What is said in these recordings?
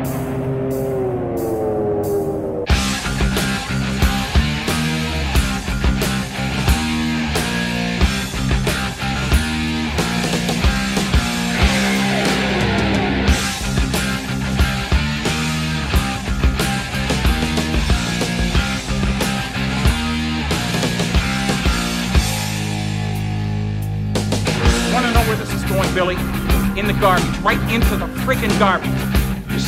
Want to know where this is going, Billy? In the garbage, right into the friggin' garbage.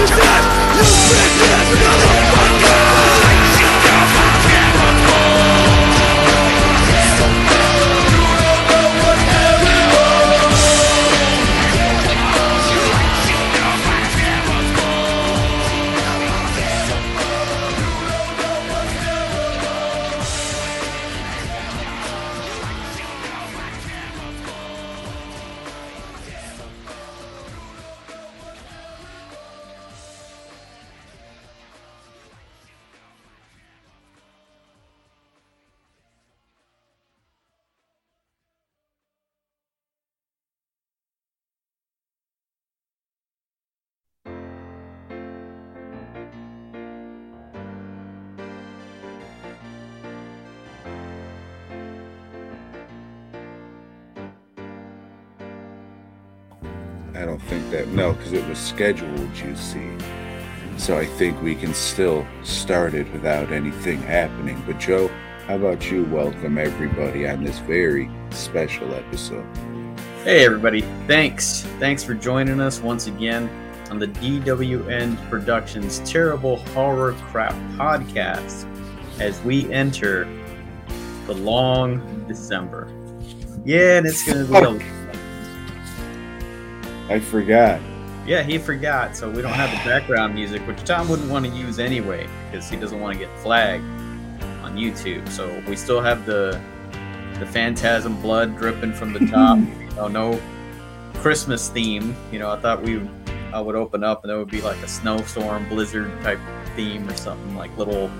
ass. You bitch ass motherfucker. Scheduled. You see, so I think we can still start it without anything happening. But Joe, how about you? Welcome everybody on this very special episode. Hey everybody, thanks. Thanks for joining us once again on the DWN Productions Terrible Horror Crap podcast as we enter the long December. Yeah, and it's gonna be a I forgot. Yeah, he forgot, so we don't have the background music, which Tom wouldn't want to use anyway, because he doesn't want to get flagged on YouTube. So we still have the the phantasm blood dripping from the top. you know, no Christmas theme. You know, I thought we I would open up and there would be like a snowstorm, blizzard type theme or something, like little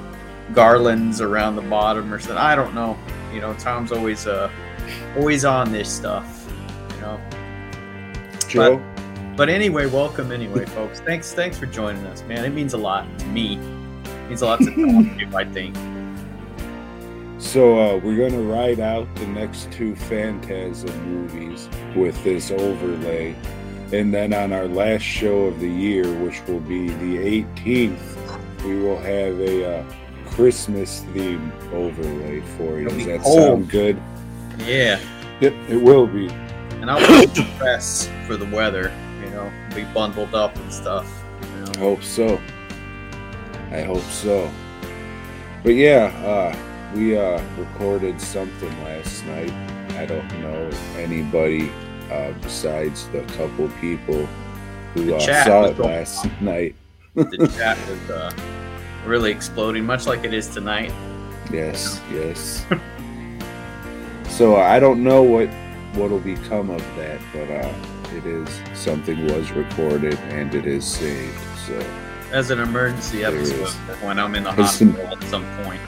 garlands around the bottom or something. I don't know. You know, Tom's always uh always on this stuff. You know. Joe, But anyway, welcome anyway, folks. Thanks, thanks for joining us, man. It means a lot to me. It means a lot to too, I think. so uh, we're gonna ride out the next two Phantasm movies with this overlay, and then on our last show of the year, which will be the 18th, we will have a uh, Christmas theme overlay for you. Does that cold. sound good? Yeah, Yep, it will be. and I'll the for the weather. You know, be bundled up and stuff. You I hope so. I hope so. But yeah, uh, we uh, recorded something last night. I don't know if anybody uh, besides the couple people who uh, saw it last night. The chat was uh, really exploding, much like it is tonight. Yes, yes. so I don't know what what'll become of that, but uh, it is something was recorded and it is saved. So As an emergency episode when I'm in the As an- hospital at some point.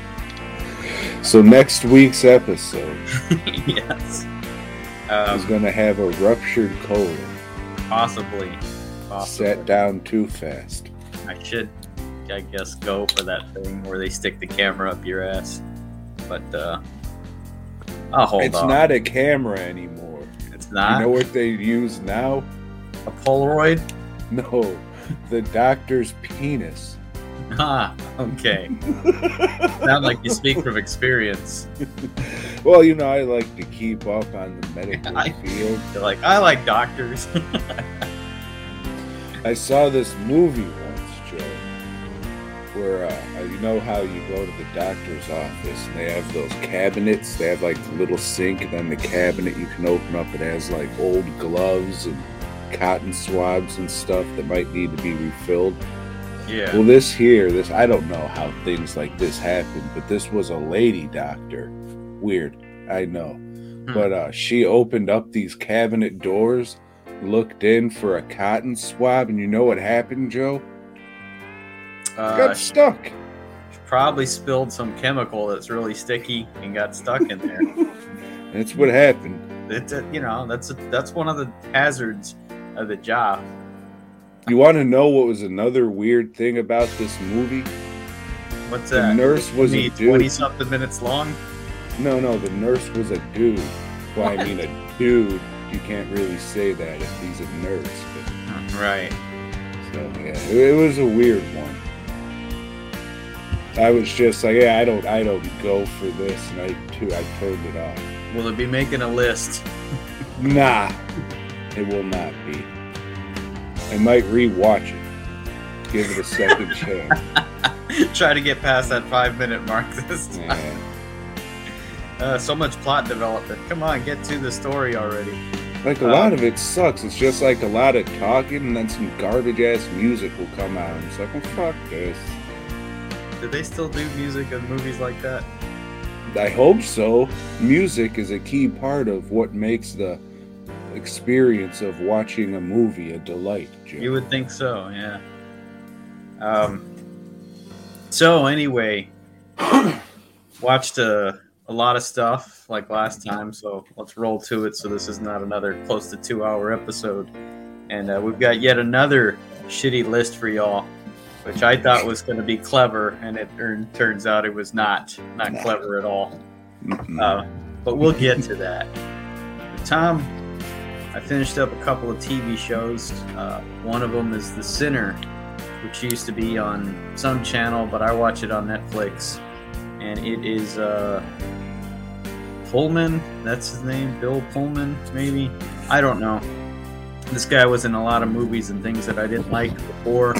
so next week's episode yes. is Um, going to have a ruptured colon. possibly. Possibly. Sat down too fast. I should, I guess, go for that thing where they stick the camera up your ass. But uh, I'll hold it's on. not a camera anymore. It's not You know what they use now? a Polaroid. No, the doctor's penis. Ah, okay. Sound like you speak from experience. Well, you know, I like to keep up on the medical I- field. You're like, I like doctors. I saw this movie where uh, you know how you go to the doctor's office and they have those cabinets. They have like the little sink, and then the cabinet you can open up. It has like old gloves and cotton swabs and stuff that might need to be refilled. Yeah. Well, this here, this I don't know how things like this happen, but this was a lady doctor. Weird, I know, but uh, she opened up these cabinet doors, looked in for a cotton swab, and you know what happened, Joe? Uh, Got she stuck. probably spilled some chemical that's really sticky and got stuck in there. That's what happened. it's a, you know that's a, that's one of the hazards of the job. You want to know what was another weird thing about this movie? What's that? The nurse was a dude. twenty something minutes long. No, no, the nurse was a dude. Well, I mean, a dude. You can't really say that if he's a nurse. But, Right. so yeah, it was a weird one. I was just like, yeah, I don't, I don't go for this, and I too, I turned it off. Will it be making a list? Nah, it will not be. I might rewatch it, give it a second chance. Try to get past that five minute mark this time. Yeah. Uh, so much plot development. Come on, get to the story already. Like a Uh, lot of it sucks. It's just like a lot of talking, and then some garbage ass music will come out. And it's like, well, fuck this. Do they still do music in movies like that? I hope so. Music is a key part of what makes the experience of watching a movie a delight. Joe. You would think so, yeah. Um. So anyway, watched a a lot of stuff like last time, so let's roll to it. So this is not another close to two hour episode, and uh, we've got yet another shitty list for y'all, which I thought was going to be clever, and it turn- turns out it was not not Nah. clever at all. Uh, but we'll get to that. Tom, I finished up a couple of TV shows. Uh, one of them is The Sinner, which used to be on some channel, but I watch it on Netflix. And it is uh, Pullman, that's his name, Bill Pullman, maybe? I don't know. This guy was in a lot of movies and things that I didn't like before.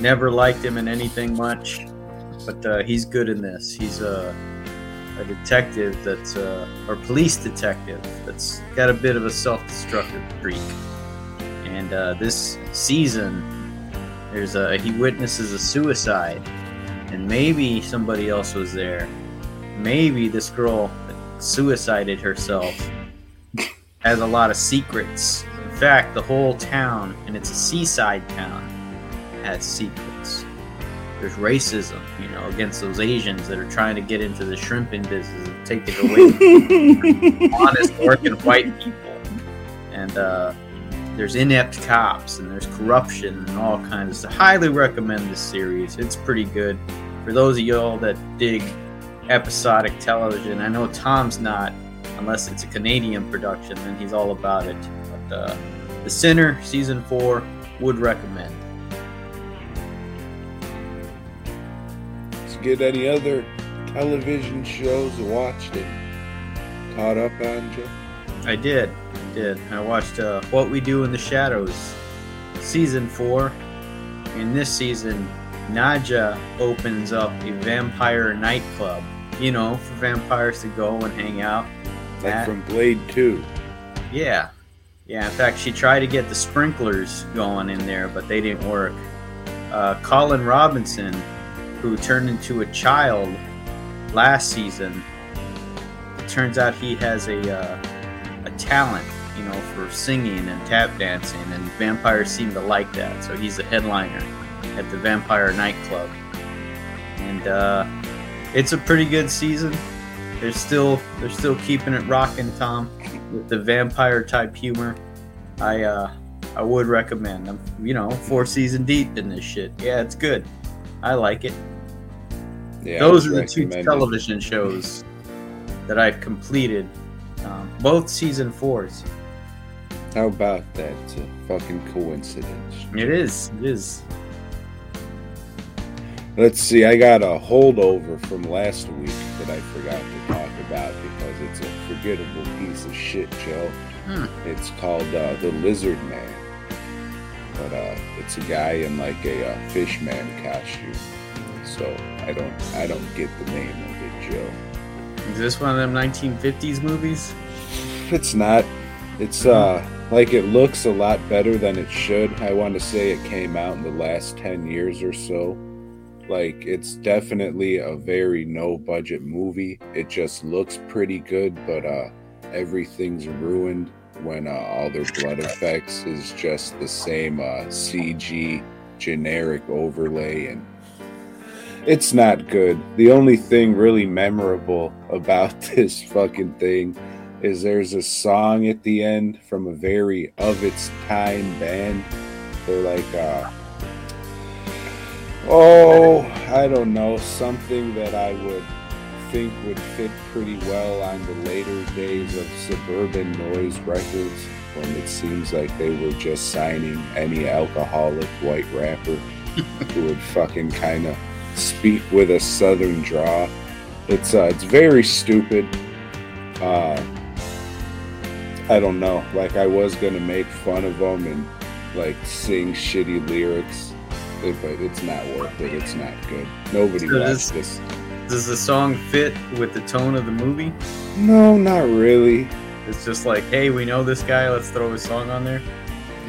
Never liked him in anything much, but uh, he's good in this. He's a, a detective that's, uh, or police detective that's got a bit of a self destructive streak. And uh, this season, there's a, he witnesses a suicide, and maybe somebody else was there. Maybe this girl suicided herself has a lot of secrets. In fact, the whole town, and it's a seaside town, has secrets. There's racism, you know, against those Asians that are trying to get into the shrimping business and take it away from honest working white people. And uh, there's inept cops and there's corruption and all kinds of stuff. Highly recommend this series. It's pretty good. For those of y'all that dig episodic television, I know Tom's not, unless it's a Canadian production, then he's all about it. But uh, The Sinner, season four, would recommend. Get any other television shows watched and caught up on? I did. I did. I watched uh, What We Do in the Shadows, season four. In this season, Nadja opens up a vampire nightclub. You know, for vampires to go and hang out. Like That- from Blade 2. Yeah. Yeah, in fact, she tried to get the sprinklers going in there, but they didn't work. Uh, Colin Robinson, who turned into a child last season, it turns out he has a, uh, a talent, you know, for singing and tap dancing, and vampires seem to like that. So he's a headliner at the Vampire Nightclub. And uh, it's a pretty good season. They're still they're still keeping it rocking, Tom with the vampire type humor, I uh I would recommend. I'm you know four season deep in this shit. Yeah, it's good. I like it. Yeah, Those are the two television shows that I've completed. Um, both season fours. How about that? It's a fucking coincidence. It is. It is. Let's see, I got a holdover from last week that I forgot to talk about because it's a forgettable piece of shit, Joe. Hmm. It's called uh, The Lizard Man. But uh, it's a guy in like a uh, fish man costume. so I don't I don't get the name of it, Joe. Is this one of them 1950s movies? It's not. It's uh like it looks a lot better than it should. I want to say it came out in the last 10 years or so. Like it's definitely a very no budget movie. It just looks pretty good, but uh everything's ruined when uh, all their blood effects is just the same uh CG generic overlay and it's not good. The only thing really memorable about this fucking thing is there's a song at the end from a very of its time band. They're like, uh, oh, I don't know, something that I would think would fit pretty well on the later days of Suburban Noize Records when it seems like they were just signing any alcoholic white rapper who would fucking kind of speak with a southern draw. It's uh, it's very stupid. Uh, I don't know. Like I was gonna make fun of them and like sing shitty lyrics, but it's not worth it. It's not good. Nobody So this- this. Does the song fit with the tone of the movie? No, not really. It's just like, hey, we know this guy, let's throw his song on there.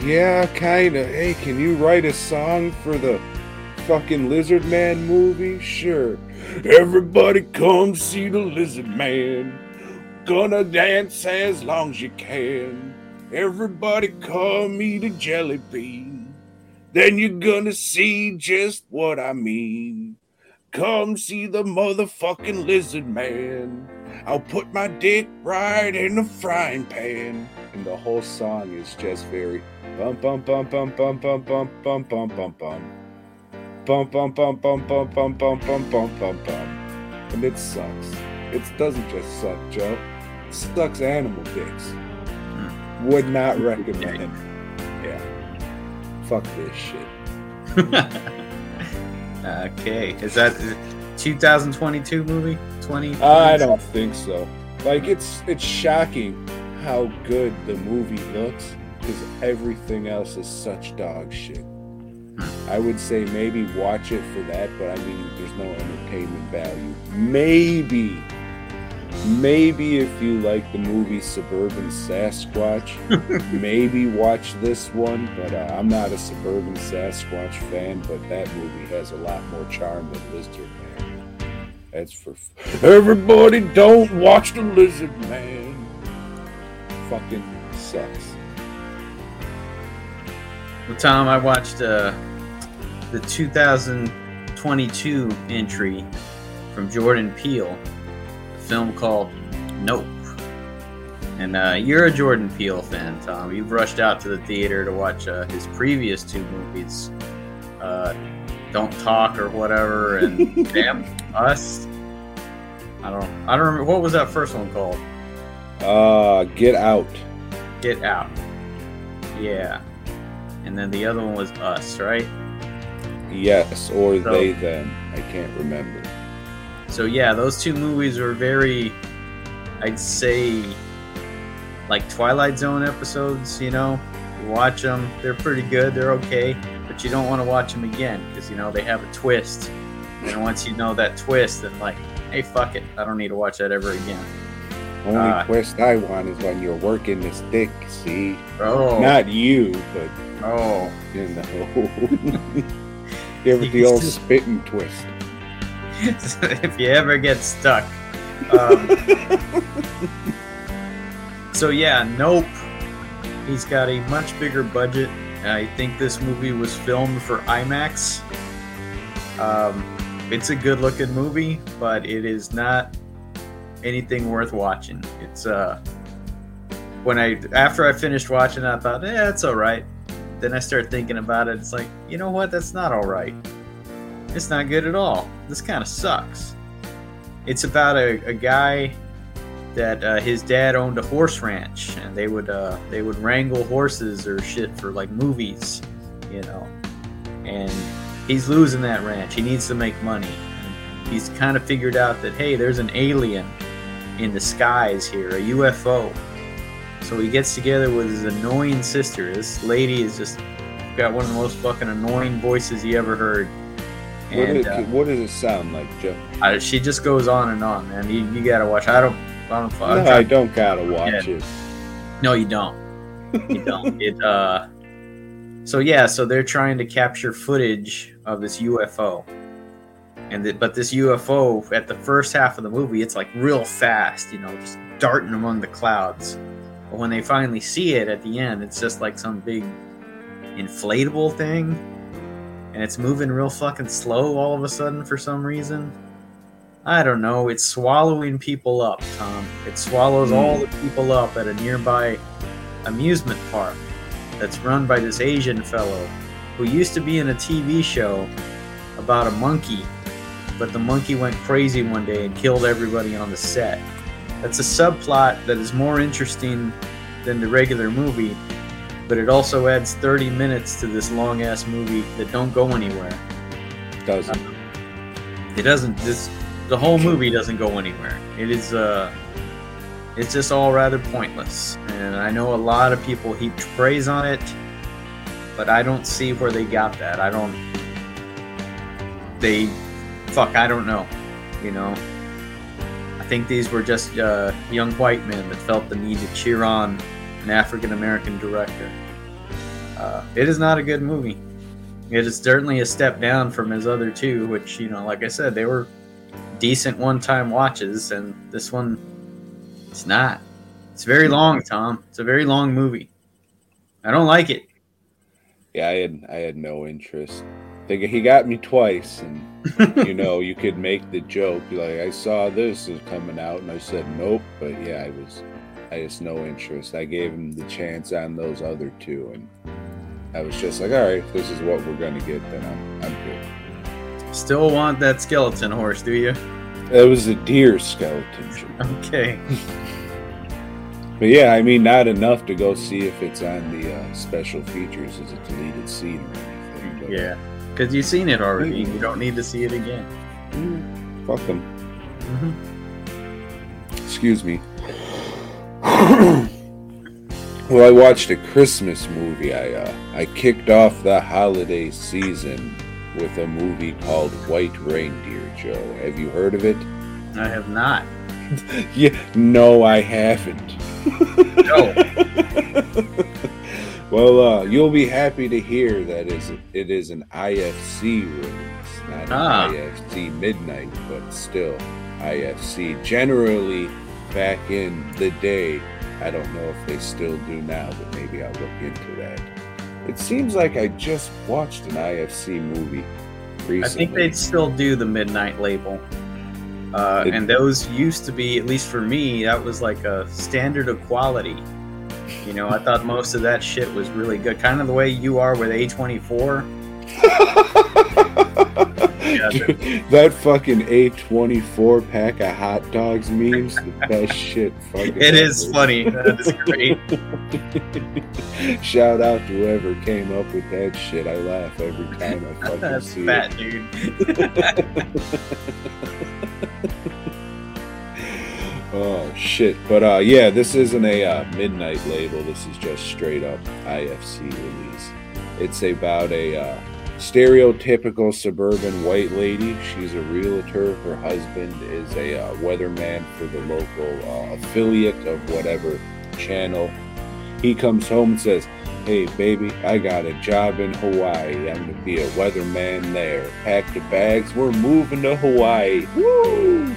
Yeah, kinda. Hey, can you write a song for the fucking Lizard Man movie? Sure. Everybody come see the Lizard Man. Gonna dance as long as you can. Everybody come eat a jelly bean. Then you're gonna see just what I mean. Come see the motherfucking Lizard Man. I'll put my dick right in the frying pan. And the whole song is just very bum bum bum bum bum bum bum bum bum bum bum. Bum bum bum bum bum bum bum bum bum bum bum. And it sucks. It doesn't just suck, Joe. It sucks animal dicks. Would not recommend. Yeah. Fuck this shit. okay, is that it 2022 movie? 20? I don't think so. Like it's it's shocking how good the movie looks because everything else is such dog shit. I would say maybe watch it for that, but I mean there's no entertainment value. Maybe maybe if you like the movie Suburban Sasquatch, maybe watch this one, but uh, I'm not a Suburban Sasquatch fan, but that movie has a lot more charm than Lizard Man. That's for f- everybody. Don't watch the Lizard Man. Fucking sucks. Well, Tom, I watched uh, the 2022 entry from Jordan Peele, a film called Nope. And uh, you're a Jordan Peele fan, Tom. You've rushed out to the theater to watch uh, his previous two movies, uh, Don't Talk or whatever, and Damn Us. I don't. I don't remember what was that first one called. Uh, get out. Get Out. Yeah. And then the other one was Us, right? Yes, or So- they them. I can't remember. So yeah, those two movies were very, I'd say, like Twilight Zone episodes. You know, you watch them, they're pretty good, they're okay, but you don't want to watch them again because you know they have a twist. And once you know that twist, then like, hey, fuck it, I don't need to watch that ever again. Only Ah. twist I want is when you're working this dick. See, Oh, not you, but oh, you know. Give it the old spit and twist. if you ever get stuck. Um, so yeah, nope. He's got a much bigger budget. I think this movie was filmed for IMAX. Um, it's a good-looking movie, but it is not anything worth watching. It's uh, when I after I finished watching, it, I thought, yeah, it's all right. Then I start thinking about it. It's like, you know what? That's not all right. It's not good at all. This kind of sucks. It's about a, a guy that uh, his dad owned a horse ranch, and they would uh, they would wrangle horses or shit for like movies, you know. And he's losing that ranch. He needs to make money. And he's kind of figured out that hey, there's an alien in the skies here, a UFO. So he gets together with his annoying sister. This lady is just got one of the most fucking annoying voices you ever heard What, And it- uh, what does it sound like, Joe? I, she just goes on and on, man. You, you gotta watch. I don't. I don't. No, trying- I don't gotta watch Yeah. it. No, you don't. You don't. it uh so yeah, so they're trying to capture footage of this UFO. And the, but this UFO at the first half of the movie, it's like real fast, you know, just darting among the clouds. But when they finally see it at the end, it's just like some big inflatable thing. And it's moving real fucking slow all of a sudden for some reason. I don't know. It's swallowing people up, Tom. It swallows hmm. all the people up at a nearby amusement park that's run by this Asian fellow who used to be in a TV show about a monkey, but the monkey went crazy one day and killed everybody on the set. That's a subplot that is more interesting than the regular movie, but it also adds 30 minutes to this long ass movie that don't go anywhere. Doesn't. It doesn't this the whole movie doesn't go anywhere. It is uh it's just all rather pointless. And I know a lot of people heaped praise on it, but I don't see where they got that. I don't they fuck, I don't know. You know. I think these were just uh, young white men that felt the need to cheer on an African American director. Uh, it is not a good movie. It is certainly a step down from his other two, which, you know, like I said, they were decent one time watches, and this one, it's not. It's very long, Tom. It's a very long movie. I don't like it. Yeah, I had I had no interest. Think he got me twice, and you know you could make the joke like I saw this is coming out, and I said nope. But yeah, I was I just no interest. I gave him the chance on those other two, and I was just like, all right, this is what we're gonna get, then I'm I'm good. Still want that skeleton horse, do you? It was a deer skeleton. Okay. But yeah, I mean, not enough to go see if it's on the uh, special features as a deleted scene or anything. But, Yeah. Because you've seen it already. You don't need to see it again. mm, fuck them. Mm-hmm. Excuse me. well, I watched a Christmas movie. I uh, I kicked off the holiday season with a movie called White Reindeer. Joe, have you heard of it? I have not. Yeah, no, I haven't. No. well, uh, you'll be happy to hear that is it is an IFC release, not Ah. an IFC midnight, but still IFC. Generally, back in the day, I don't know if they still do now, but maybe I'll look into that. It seems like I just watched an IFC movie recently. I think they'd still do the midnight label. Uh, It- and those used to be, at least for me, that was like a standard of quality. You know, I thought most of that shit was really good. Kind of the way you are with A24. Yeah, Dude, that fucking A24 pack of hot dogs memes, the best shit fucking It is ever. funny. That is great. Shout out to whoever came up with that shit. I laugh every time I fucking That's see fat, dude. Oh shit. But uh yeah, this isn't a uh, midnight label. This is just straight up IFC release. It's about a uh, stereotypical suburban white lady. She's a realtor. Her husband is a uh, weatherman for the local uh, affiliate of whatever channel. He comes home and says, Hey, baby, I got a job in Hawaii. I'm going to be a weatherman there. Pack the bags. We're moving to Hawaii. Woo!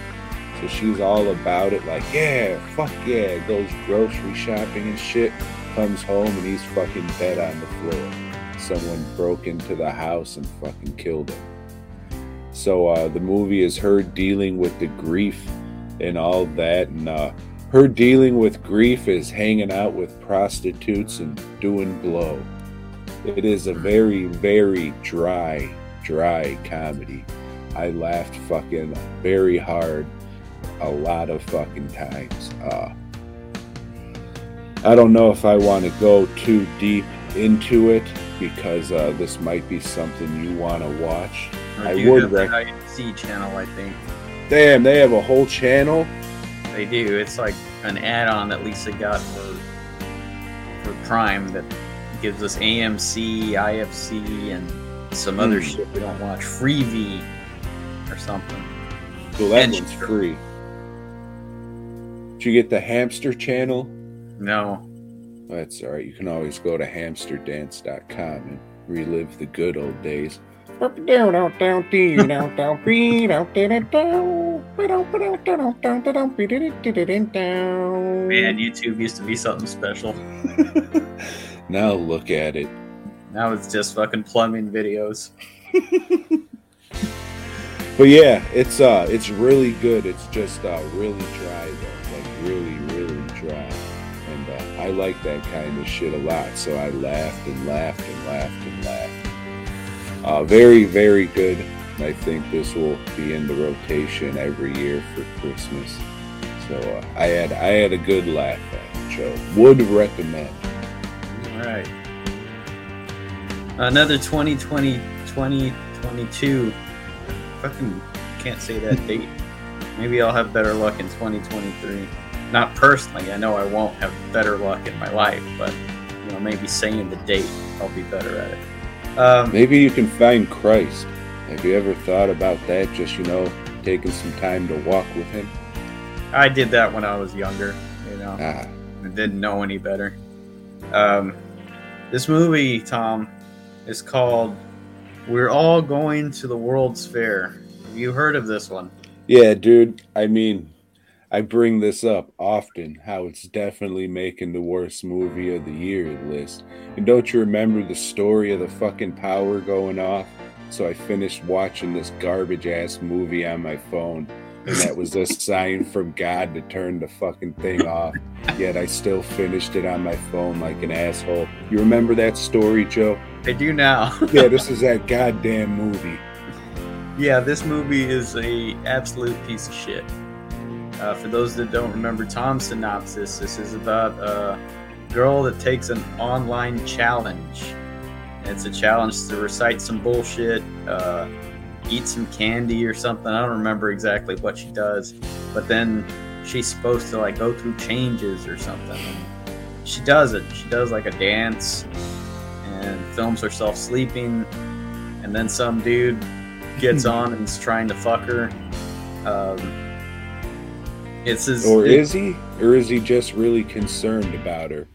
So she's all about it, like, yeah, fuck yeah. Goes grocery shopping and shit. Comes home and he's fucking dead on the floor. Someone broke into the house and fucking killed him. So uh, the movie is her dealing with the grief and all that, and uh, her dealing with grief is hanging out with prostitutes and doing blow. It is a very, very dry, dry comedy. I laughed fucking very hard a lot of fucking times. Uh, I don't know if I want to go too deep into it because uh, this might be something you want to watch. I would have C channel, I think. Damn, they have a whole channel. They do. It's like an add-on that Lisa got for for Prime that gives us AMC, IFC, and some other Hmm. shit we don't watch. Freevee or something. Well, that And one's free. Did you get the hamster channel? No. That's all right. You can always go to hamsterdance.com and relive the good old days. Man, YouTube used to be something special. now look at it. Now it's just fucking plumbing videos. But yeah, it's uh it's really good. It's just uh really dry though. Really, really dry. And uh, I like that kind of shit a lot. So I laughed and laughed and laughed and laughed. Uh very, very good. I think this will be in the rotation every year for Christmas. So uh, I had I had a good laugh at it, Joe. Would recommend. All right. Another 2020, 2022. Fucking can't say that date. Maybe I'll have better luck in 2023. Not personally. I know I won't have better luck in my life, but you know, maybe saying the date, I'll be better at it. Um, Maybe you can find Christ. Have you ever thought about that? Just you know, taking some time to walk with him. I did that when I was younger. You know. Ah, I didn't know any better. Um, this movie, Tom, is called "We're All Going to the World's Fair." Have you heard of this one? yeah, dude. I mean, I bring this up often. How it's definitely making the worst movie of the year list. And don't you remember the story of the fucking power going off? So I finished watching this garbage ass movie on my phone. And that was a sign from God to turn the fucking thing off. Yet I still finished it on my phone like an asshole. You remember that story, Joe? I do now. Yeah, this is that goddamn movie. yeah, this movie is a absolute piece of shit. Uh, for those that don't remember Tom's synopsis, this is about a girl that takes an online challenge. And it's a challenge to recite some bullshit, uh, eat some candy or something. I don't remember exactly what she does, but then she's supposed to like go through changes or something. And she does it. She does like a dance and films herself sleeping, and then some dude gets on and is trying to fuck her. Um, it's his, Or it- is he? Or is he just really concerned about her?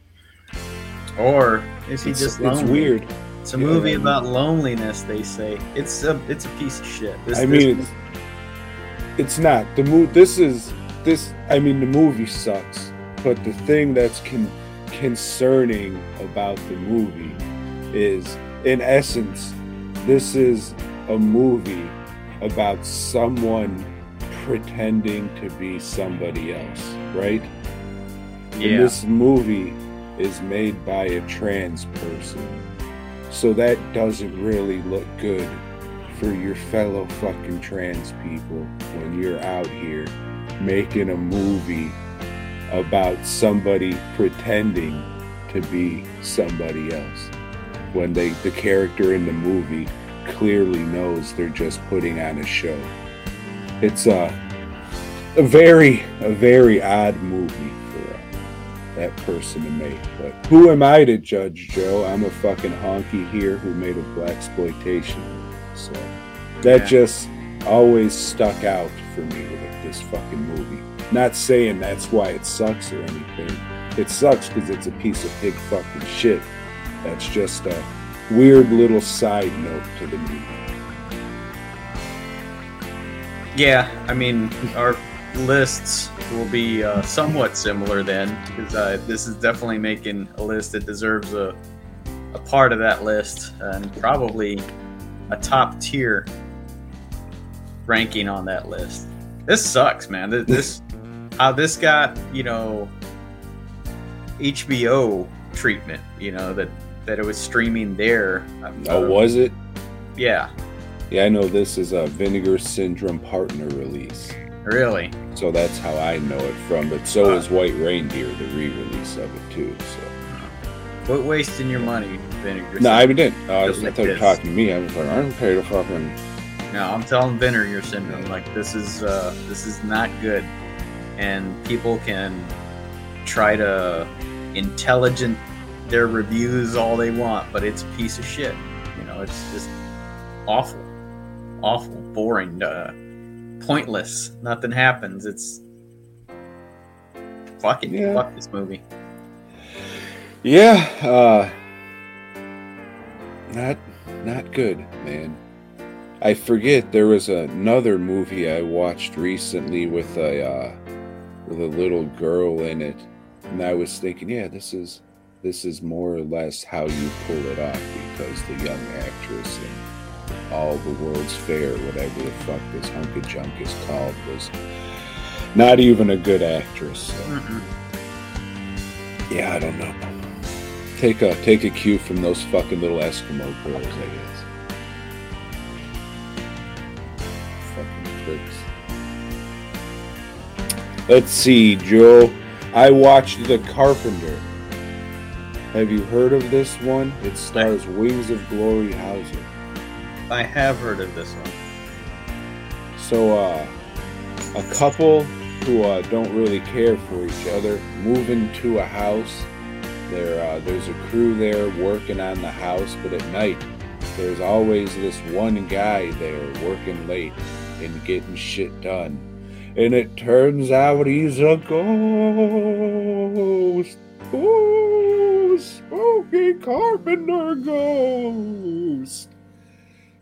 or is he It's, just it's weird. It's a Yeah, movie about loneliness. They say it's a it's a piece of shit. This, I this- mean, it's, it's not the movie. This is this. I mean, the movie sucks, but the thing that's con- concerning about the movie is, in essence, this is a movie about someone pretending to be somebody else, right? And this movie is made by a trans person. So that doesn't really look good for your fellow fucking trans people when you're out here making a movie about somebody pretending to be somebody else when they the character in the movie clearly knows they're just putting on a show. It's a a very a very odd movie for uh, that person to make. But who am I to judge, Joe? I'm a fucking honky here who made a black exploitation. So that Yeah. just always stuck out for me with this fucking movie. Not saying that's why it sucks or anything. It sucks because it's a piece of pig fucking shit. That's just a weird little side note to the movie. Yeah. I mean, our lists will be uh, somewhat similar then, because uh, this is definitely making a list that deserves a a part of that list and probably a top tier ranking on that list. This sucks, man. This, this how this got you know HBO treatment. You know that that it was streaming there. Oh, Uh, was it? Yeah, Yeah, I know this is a Vinegar Syndrome partner release. really. So that's how I know it from. But so is White Reindeer, the re-release of it too. So Quit wasting your money, Vinegar. no, I didn't. Uh, I was like thought you were this. talking to me. I was like, I don't pay the fucking. No, I'm telling Vinegar syndrome. Like this is uh, this is not good, and people can try to intelligent their reviews all they want, but it's a piece of shit. You know, it's just awful, awful, boring, uh, pointless. Nothing happens. It's fucking. Yeah. Fuck this movie. Yeah, uh not not good, man. I forget there was another movie I watched recently with a uh with a little girl in it. And I was thinking, yeah, this is this is more or less how you pull it off because the young actress in All the World's Fair, whatever the fuck this hunk of junk is called, was not even a good actress. So. Mm-mm. Yeah, I don't know. Take a take a cue from those fucking little Eskimo girls, I guess. Fucking pricks. Let's see, Joe. I watched The Carpenter. Have you heard of this one? It stars Wings of Glory Hauser. I have heard of this one. So, uh, a couple who uh, don't really care for each other move into a house. There, uh, there's a crew there working on the house, but at night, there's always this one guy there working late and getting shit done. And it turns out he's a ghost. Oh, spooky carpenter ghost.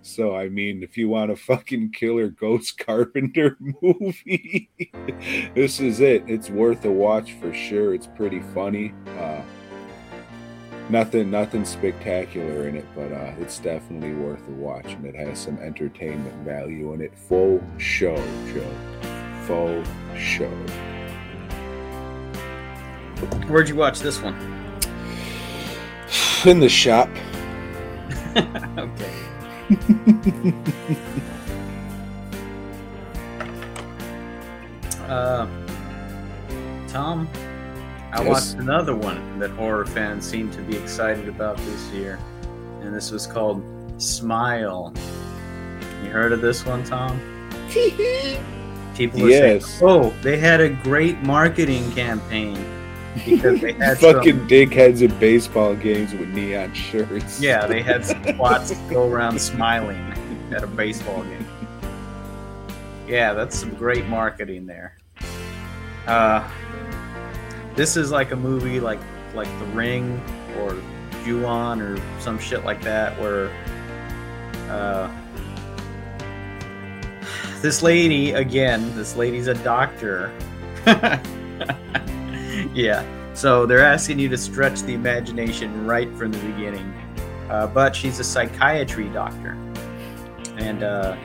So I mean, if you want a fucking killer ghost carpenter movie, this is it. It's worth a watch for sure. It's pretty funny. Uh, nothing, nothing spectacular in it, but uh, it's definitely worth a watch, and it has some entertainment value in it. Full show, Joe. Full show. Where'd you watch this one? In the shop. okay. Uh, Tom, I Yes? watched another one that horror fans seem to be excited about this year, and this was called Smile. You heard of this one, Tom? People Yes. saying, "Oh, they had a great marketing campaign because they had Fucking some, dickheads at baseball games with neon shirts. yeah, they had squats go around smiling at a baseball game. Yeah, that's some great marketing there. Uh, this is like a movie like like The Ring or Ju-on or some shit like that, where uh, this lady again, this lady's a doctor. yeah, so they're asking you to stretch the imagination right from the beginning. Uh, but she's a psychiatry doctor. And uh,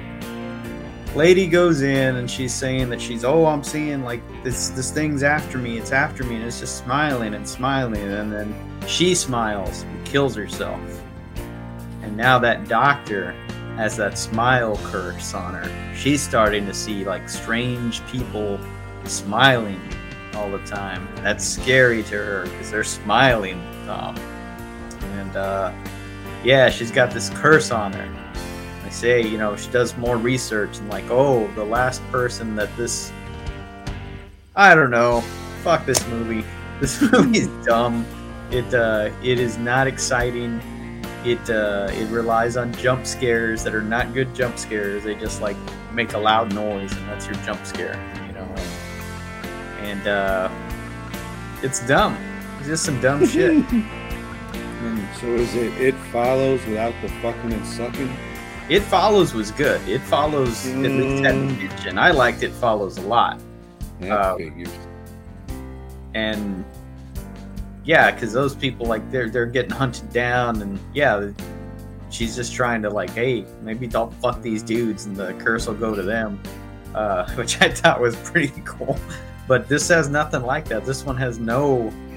lady goes in and she's saying that she's, oh, I'm seeing like this this thing's after me, it's after me, and it's just smiling and smiling, and then she smiles and kills herself. And now that doctor has that smile curse on her. She's starting to see like strange people smiling all the time. That's scary to her because they're smiling, Tom. And uh, yeah, she's got this curse on her. They say, you know, she does more research and like, oh, the last person that this. I don't know. Fuck this movie. This movie is dumb. It uh, it is not exciting. It uh, it relies on jump scares that are not good jump scares. They just like make a loud noise and that's your jump scare. And uh, it's dumb. It's just some dumb shit. Mm. So is it it follows without the fucking and sucking? It Follows was good. It Follows at least had Mm. tension. I liked It Follows a lot. That Uh, and yeah, because those people like they're they're getting hunted down, and yeah, she's just trying to like, hey, maybe don't fuck these dudes, and the curse will go to them, uh, which I thought was pretty cool. But this has nothing like that. This one has no.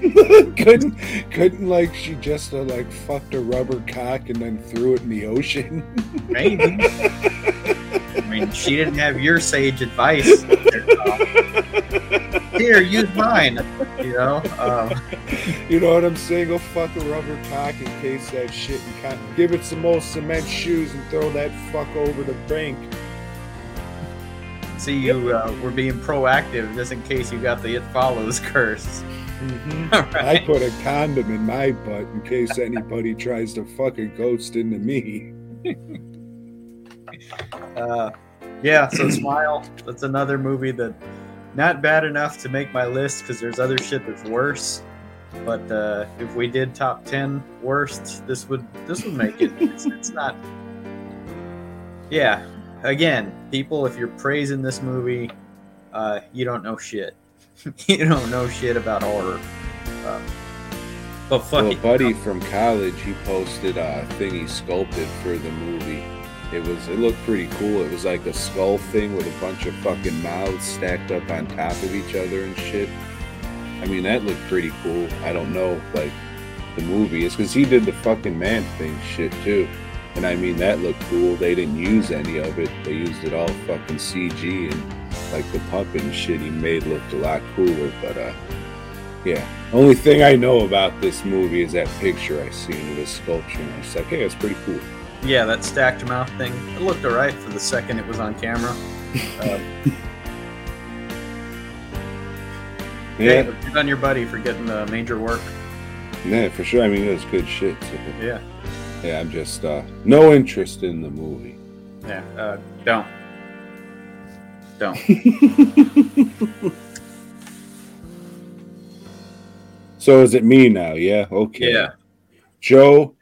couldn't couldn't like she just uh, like fucked a rubber cock and then threw it in the ocean. Maybe. I mean, she didn't have your sage advice. Here, use mine. You know. Um, you know what I'm saying? Go fuck a rubber cock in case that shit and kind give it some old cement shoes and throw that fuck over the bank. See, you uh, were being proactive just in case you got the It Follows curse. Mhm. All I put a condom in my butt in case anybody tries to fuck a ghost into me. Uh, yeah, so Smile. That's another movie that not bad enough to make my list because there's other shit that's worse. But uh, if we did top ten worst, this would this would make it. It's, it's not. Yeah, again, people, if you're praising this movie, uh, you don't know shit. you don't know shit about horror. Uh, but fuck Well, a it. buddy from college, he posted a thing he sculpted for the movie. It was it looked pretty cool. It was like a skull thing with a bunch of fucking mouths stacked up on top of each other and shit. I mean, that looked pretty cool. I don't know, like the movie is because he did the fucking man thing shit too. And I mean, that looked cool. They didn't use any of it. They used it all fucking CG and like the puppet and shit he made looked a lot cooler. But uh, yeah. Only thing I know about this movie is that picture I seen of this sculpture. And I was like, hey, that's pretty cool. Yeah, that stacked mouth thing. It looked alright for the second it was on camera. Uh, Yeah, good on your buddy for getting the major work. yeah, for sure. I mean, it was good shit. So, Yeah, yeah, I'm just uh, no interest in the movie. yeah. Uh, don't, don't. So is it me now? Yeah. Okay. Yeah. Joe.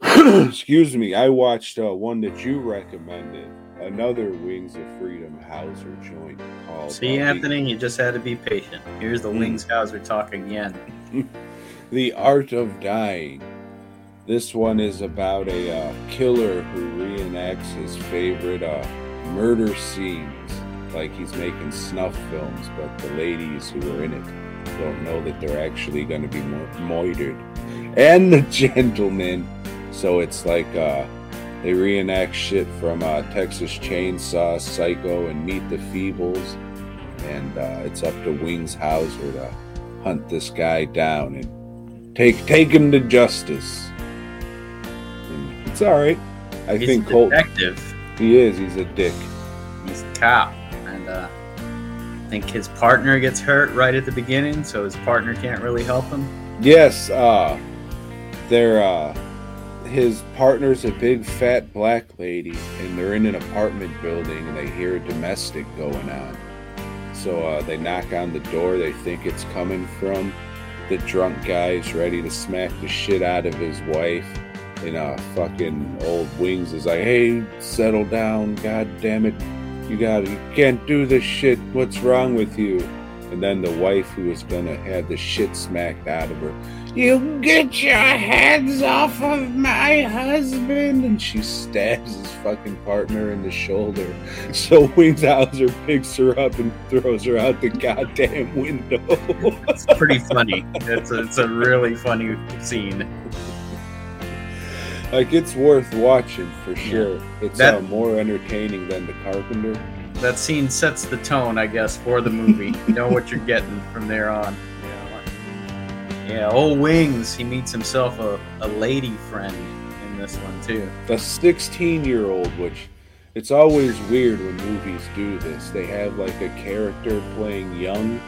excuse me. I watched uh, one that you recommended. Another Wings of Freedom Hauser joint called. See, uh, Anthony, you just had to be patient. Here's the Mm. Wings Hauser talk again. The Art of Dying. This one is about a uh, killer who reenacts his favorite uh, murder scenes. Like he's making snuff films, but the ladies who are in it don't know that they're actually going to be murdered. And the gentleman. So it's like uh, they reenact shit from uh, Texas Chainsaw, Psycho, and Meet the Feebles. And uh, it's up to Wings Hauser to hunt this guy down and take take him to justice. It's all right. I He's think a Colt. detective. He is. He's a dick. He's a cop, and uh, I think his partner gets hurt right at the beginning, so his partner can't really help him. Yes. Uh, they're uh, his partner's a big fat black lady, and they're in an apartment building, and they hear a domestic going on. So uh, they knock on the door. They think it's coming from the drunk guy. He's ready to smack the shit out of his wife. And uh, fucking old Wings is like, "Hey, settle down, god damn it! You got, you can't do this shit. What's wrong with you?" And then the wife, who was gonna have the shit smacked out of her, you get your hands off of my husband! And she stabs his fucking partner in the shoulder. So Wings Hauser picks her up and throws her out the goddamn window. It's pretty funny. It's a, it's a really funny scene. Like it's worth watching for sure. It's That- uh, more entertaining than The Carpenter. That scene sets the tone, I guess, for the movie. You know what you're getting from there on. Yeah, old Wings, he meets himself a, a lady friend in this one too. The 16 year old, which it's always weird when movies do this. They have like a character playing young,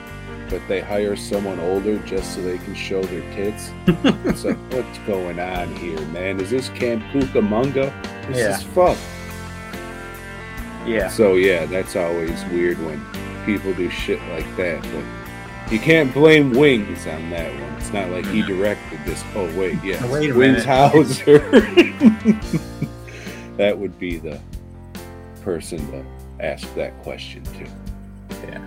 but they hire someone older just so they can show their tits. it's like, what's going on here, man? Is this Camp Cucamonga? This Yeah. is fuck. Yeah. So yeah, that's always weird when people do shit like that. But you can't blame Wings on that one. It's not like he mm-hmm. directed this. Oh wait, yeah, wait a Wings minute. Hauser. that would be the person to ask that question to. Yeah.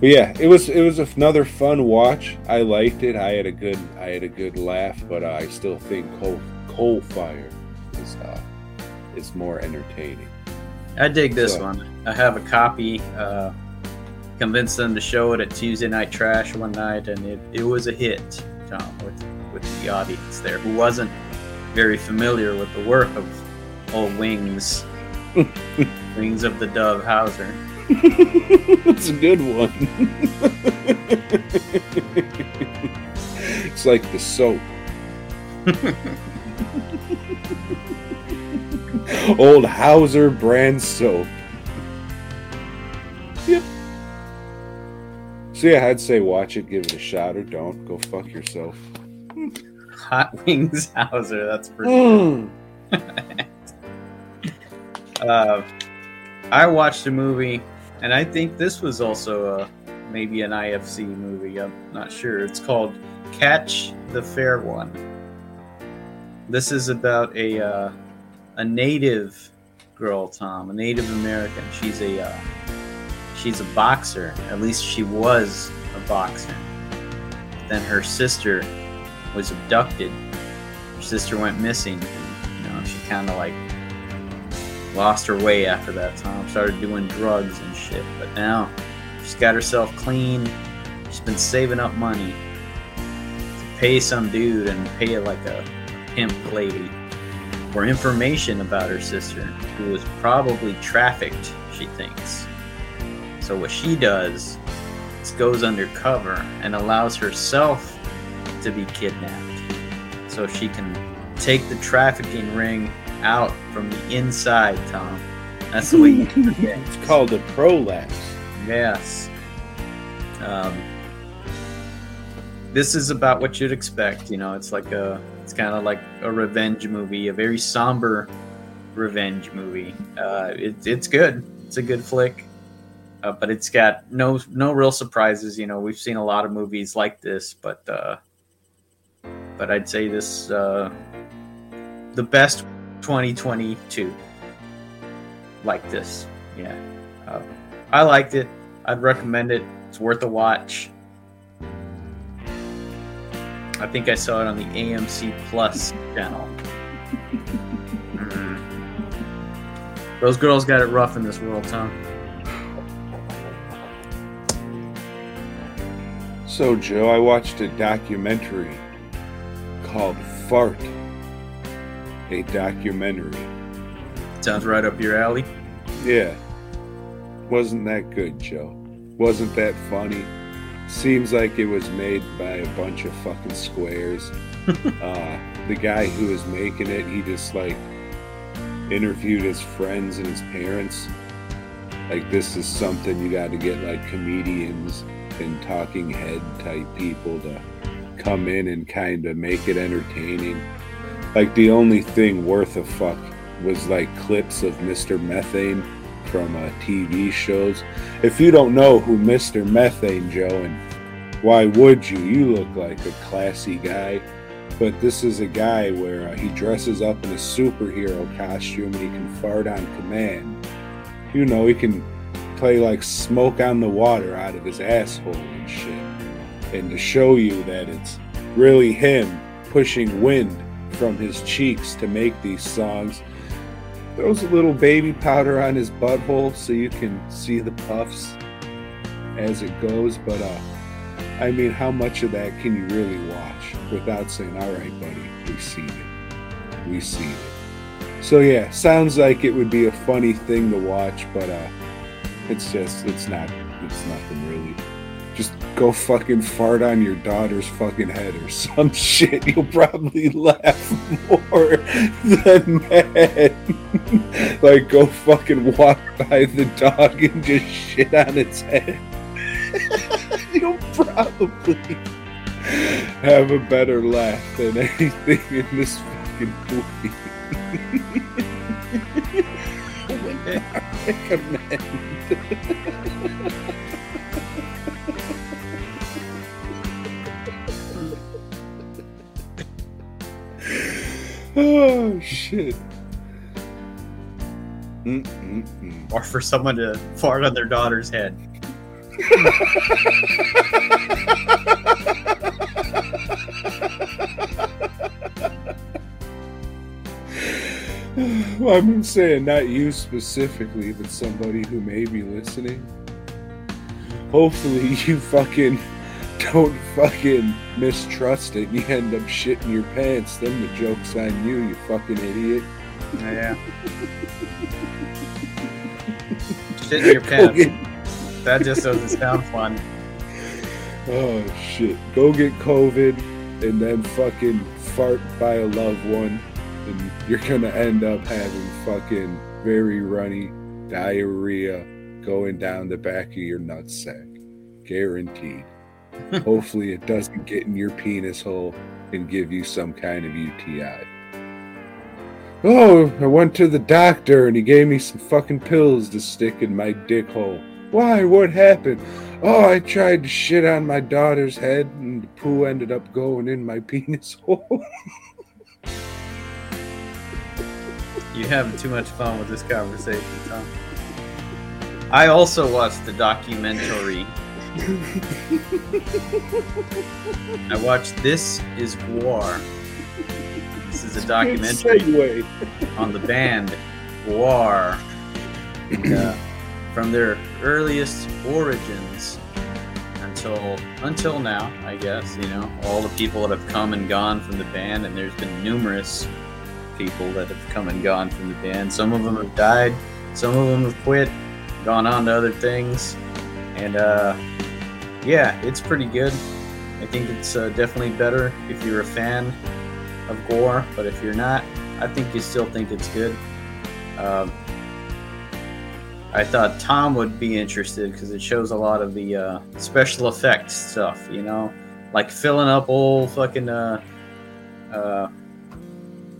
But yeah, it was it was another fun watch. I liked it. I had a good I had a good laugh, but uh, I still think Coal Coal Fire is uh, is more entertaining. I dig this So- one. I have a copy. Uh, convinced them to show it at Tuesday Night Trash one night, and it, it was a hit, Tom, with, with the audience there who wasn't very familiar with the work of old Wings. Wings of the Dove Hauser. it's a good one. it's like the soap. Old Hauser brand soap. Yeah. So yeah, I'd say watch it, give it a shot, or don't. Go fuck yourself. Hot Wings Hauser, that's for. Uh, uh, I watched a movie, and I think this was also a, maybe an IFC movie. I'm not sure. It's called Catch the Fair One. This is about a uh, a native girl, Tom, a Native American. She's a uh, she's a boxer. At least she was a boxer. Then her sister was abducted. Her sister went missing. And, you know, she kind of like lost her way after that time. Started doing drugs and shit. But now she's got herself clean. She's been saving up money to pay some dude and pay like a pimp lady for information about her sister, who was probably trafficked, she thinks. So what she does is goes undercover and allows herself to be kidnapped so she can take the trafficking ring out from the inside, Tom. That's the way you do it. It's called a prolapse. Yes. Um, this is about what you'd expect. You know, it's like a, it's kind of like a revenge movie, a very somber revenge movie. Uh, it, it's good. It's a good flick, uh, but it's got no no real surprises. You know, we've seen a lot of movies like this, but uh, but I'd say this uh, the best 2022 like this. Yeah, uh, I liked it. I'd recommend it. It's worth a watch. I think I saw it on the AMC Plus channel. Mhm. Those girls got it rough in this world, Tom. So, Joe, I watched a documentary called Fart. A documentary. Sounds right up your alley. Yeah. Wasn't that good, Joe? Wasn't that funny? Seems like it was made by a bunch of fucking squares. uh, the guy who was making it, he just like interviewed his friends and his parents. Like, this is something you got to get like comedians and talking head type people to come in and kind of make it entertaining. Like, the only thing worth a fuck was like clips of Mr. Methane from uh, TV shows. If you don't know who Mr. Methane, Joe, and why would you? You look like a classy guy. But this is a guy where uh, he dresses up in a superhero costume and he can fart on command. You know, he can play like smoke on the water out of his asshole and shit. And to show you that it's really him pushing wind from his cheeks to make these songs, throws a little baby powder on his butthole so you can see the puffs as it goes. But uh, I mean, how much of that can you really watch without saying, "All right, buddy, we see it, we see it." So yeah, sounds like it would be a funny thing to watch, but uh, it's just, it's not, it's nothing really. Just go fucking fart on your daughter's fucking head or some shit. You'll probably laugh more than mad. like go fucking walk by the dog and just shit on its head. You'll probably have a better laugh than anything in this fucking movie. Not recommend. Oh shit. Mm-mm-mm. Or for someone to fart on their daughter's head. Well, I'm saying not you specifically, but somebody who may be listening. Hopefully, you fucking don't fucking mistrust it and you end up shitting your pants. Then the joke's on you, you fucking idiot. Yeah. Shit in your pants. get- That just doesn't sound fun. oh shit. Go get COVID and then fucking fart by a loved one. And you're gonna end up having fucking very runny diarrhea going down the back of your nutsack. Guaranteed. Hopefully, it doesn't get in your penis hole and give you some kind of UTI. Oh, I went to the doctor and he gave me some fucking pills to stick in my dick hole. Why? What happened? Oh, I tried to shit on my daughter's head and the poo ended up going in my penis hole. You're having too much fun with this conversation, Tom. I also watched the documentary. I watched This Is GWAR. This is a documentary on the band GWAR. And, uh, from their earliest origins until until now, I guess, you know, all the people that have come and gone from the band and there's been numerous people that have come and gone from the band. Some of them have died, some of them have quit, gone on to other things. And uh yeah, it's pretty good. I think it's uh, definitely better if you're a fan of GWAR, but if you're not, I think you still think it's good. Um, I thought Tom would be interested because it shows a lot of the uh, special effects stuff, you know, like filling up old fucking uh, uh,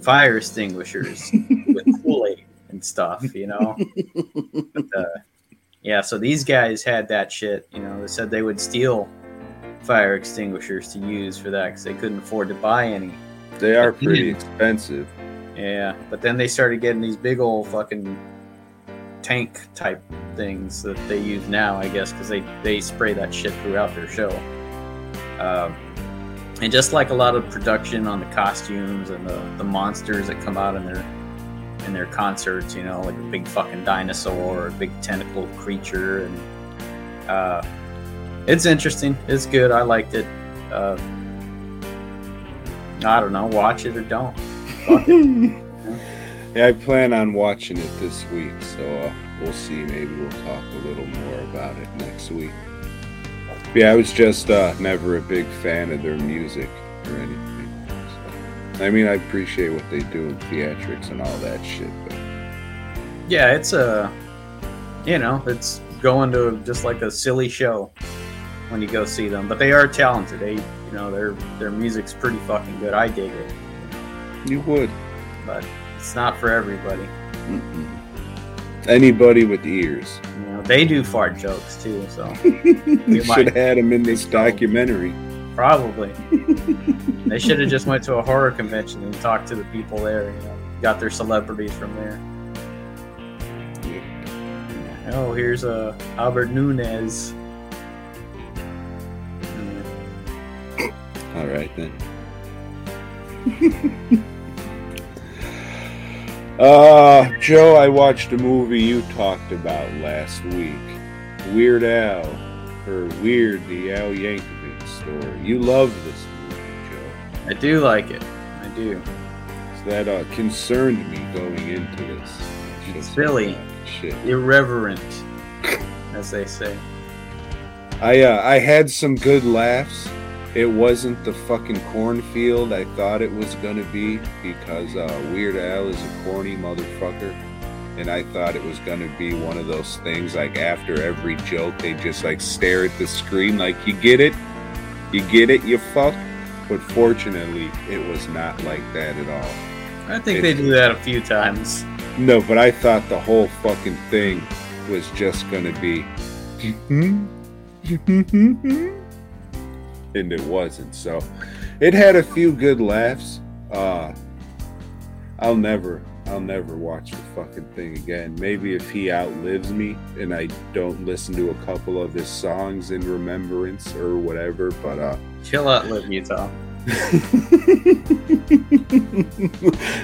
fire extinguishers with Kool Aid and stuff, you know. But, uh, yeah, so these guys had that shit, you know. They said they would steal fire extinguishers to use for that because they couldn't afford to buy any. They are pretty expensive. Yeah, but then they started getting these big old fucking tank type things that they use now, I guess, because they they spray that shit throughout their show. Um, and just like a lot of production on the costumes and the, the monsters that come out in their in their concerts, you know, like a big fucking dinosaur or a big tentacle creature, and uh, it's interesting. It's good. I liked it. Uh, I don't know. Watch it or don't. It. Yeah, I plan on watching it this week, so uh, we'll see. Maybe we'll talk a little more about it next week. Yeah, I was just uh, never a big fan of their music or anything. I mean, I appreciate what they do in theatrics and all that shit, but Yeah, it's a, you know, it's going to just like a silly show when you go see them. But they are talented. They, you know, their their music's pretty fucking good. I dig it, you would. but it's not for everybody. Mm-mm. Anybody with ears. You know, they do fart jokes too, so You should have had them in this documentary. probably they should have just went to a horror convention and talked to the people there. You know, got their celebrities from there. Oh, here's uh, Albert Nunez. All right then. uh, Joe, I watched a movie you talked about last week. Weird Al, or Weird the Al Yankovic story. You love this movie, Joe. I do like it. I do. So that uh, concerned me going into this. Silly. Shit. Irreverent, as they say. I uh, I had some good laughs. It wasn't the fucking cornfield I thought it was gonna be because uh, Weird Al is a corny motherfucker, and I thought it was gonna be one of those things like after every joke they just like stare at the screen like you get it, you get it, you fuck. But fortunately, it was not like that at all. I think they do that a few times. No, but I thought the whole fucking thing was just gonna be. and it wasn't. So it had a few good laughs. Uh I'll never I'll never watch the fucking thing again. Maybe if he outlives me and I don't listen to a couple of his songs in remembrance or whatever, but uh Chill out, live Utah.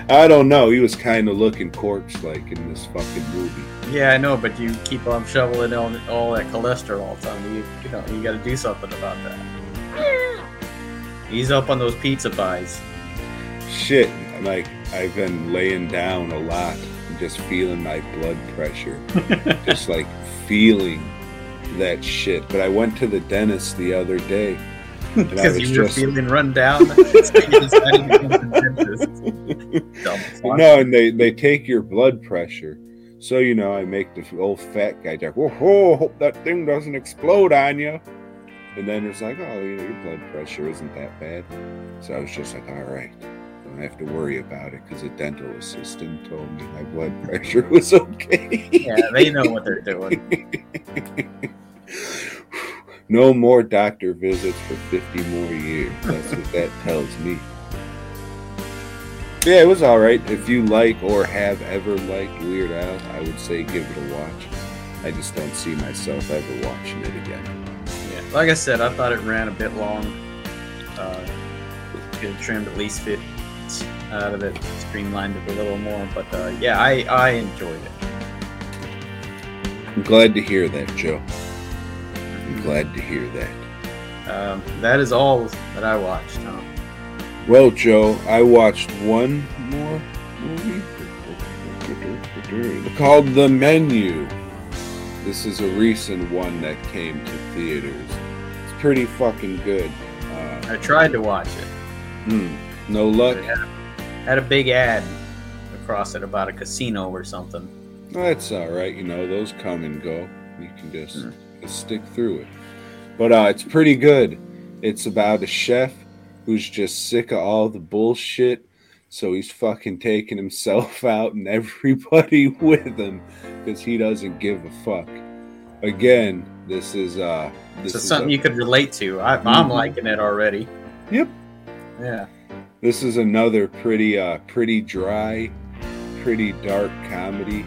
I don't know. He was kind of looking corpse like in this fucking movie. Yeah, I know, but you keep on shoveling all, all that cholesterol, Tom. You, you know, you got to do something about that. He's up on those pizza pies. Shit, like I've been laying down a lot and just feeling my blood pressure. just like feeling that shit. But I went to the dentist the other day. Because you were just- feeling run down. so you decided to go to the dentist. Dumb fuck. No, and they they take your blood pressure. So you know, I make the old fat guy talk. Whoa, whoa, hope that thing doesn't explode on you. And then it's like, oh, you know, your blood pressure isn't that bad. So I was just like, all right, don't have to worry about it because a dental assistant told me my blood pressure was okay. Yeah, they know what they're doing. no more doctor visits for 50 more years. That's what that tells me. Yeah, it was all right. If you like or have ever liked Weird Al, I would say give it a watch. I just don't see myself ever watching it again. Yeah, like I said, I thought it ran a bit long. Uh, could have trimmed at least out of it, streamlined it a little more. But uh, yeah, I I enjoyed it. I'm glad to hear that, Joe. I'm glad to hear that. Um, that is all that I watched. Huh? Well, Joe, I watched one more movie called The Menu. This is a recent one that came to theaters. It's pretty fucking good. Uh, I tried to watch it. hmm, no luck. Had a, had a big ad across it about a casino or something. That's all right. You know, those come and go. You can just, just stick through it. But uh, it's pretty good. It's about a chef who's just sick of all the bullshit. So he's fucking taking himself out and everybody with him because he doesn't give a fuck. Again, this is uh this This is something a- you could relate to. I, I'm Mhm. liking it already. Yep. Yeah. This is another pretty uh pretty dry, pretty dark comedy.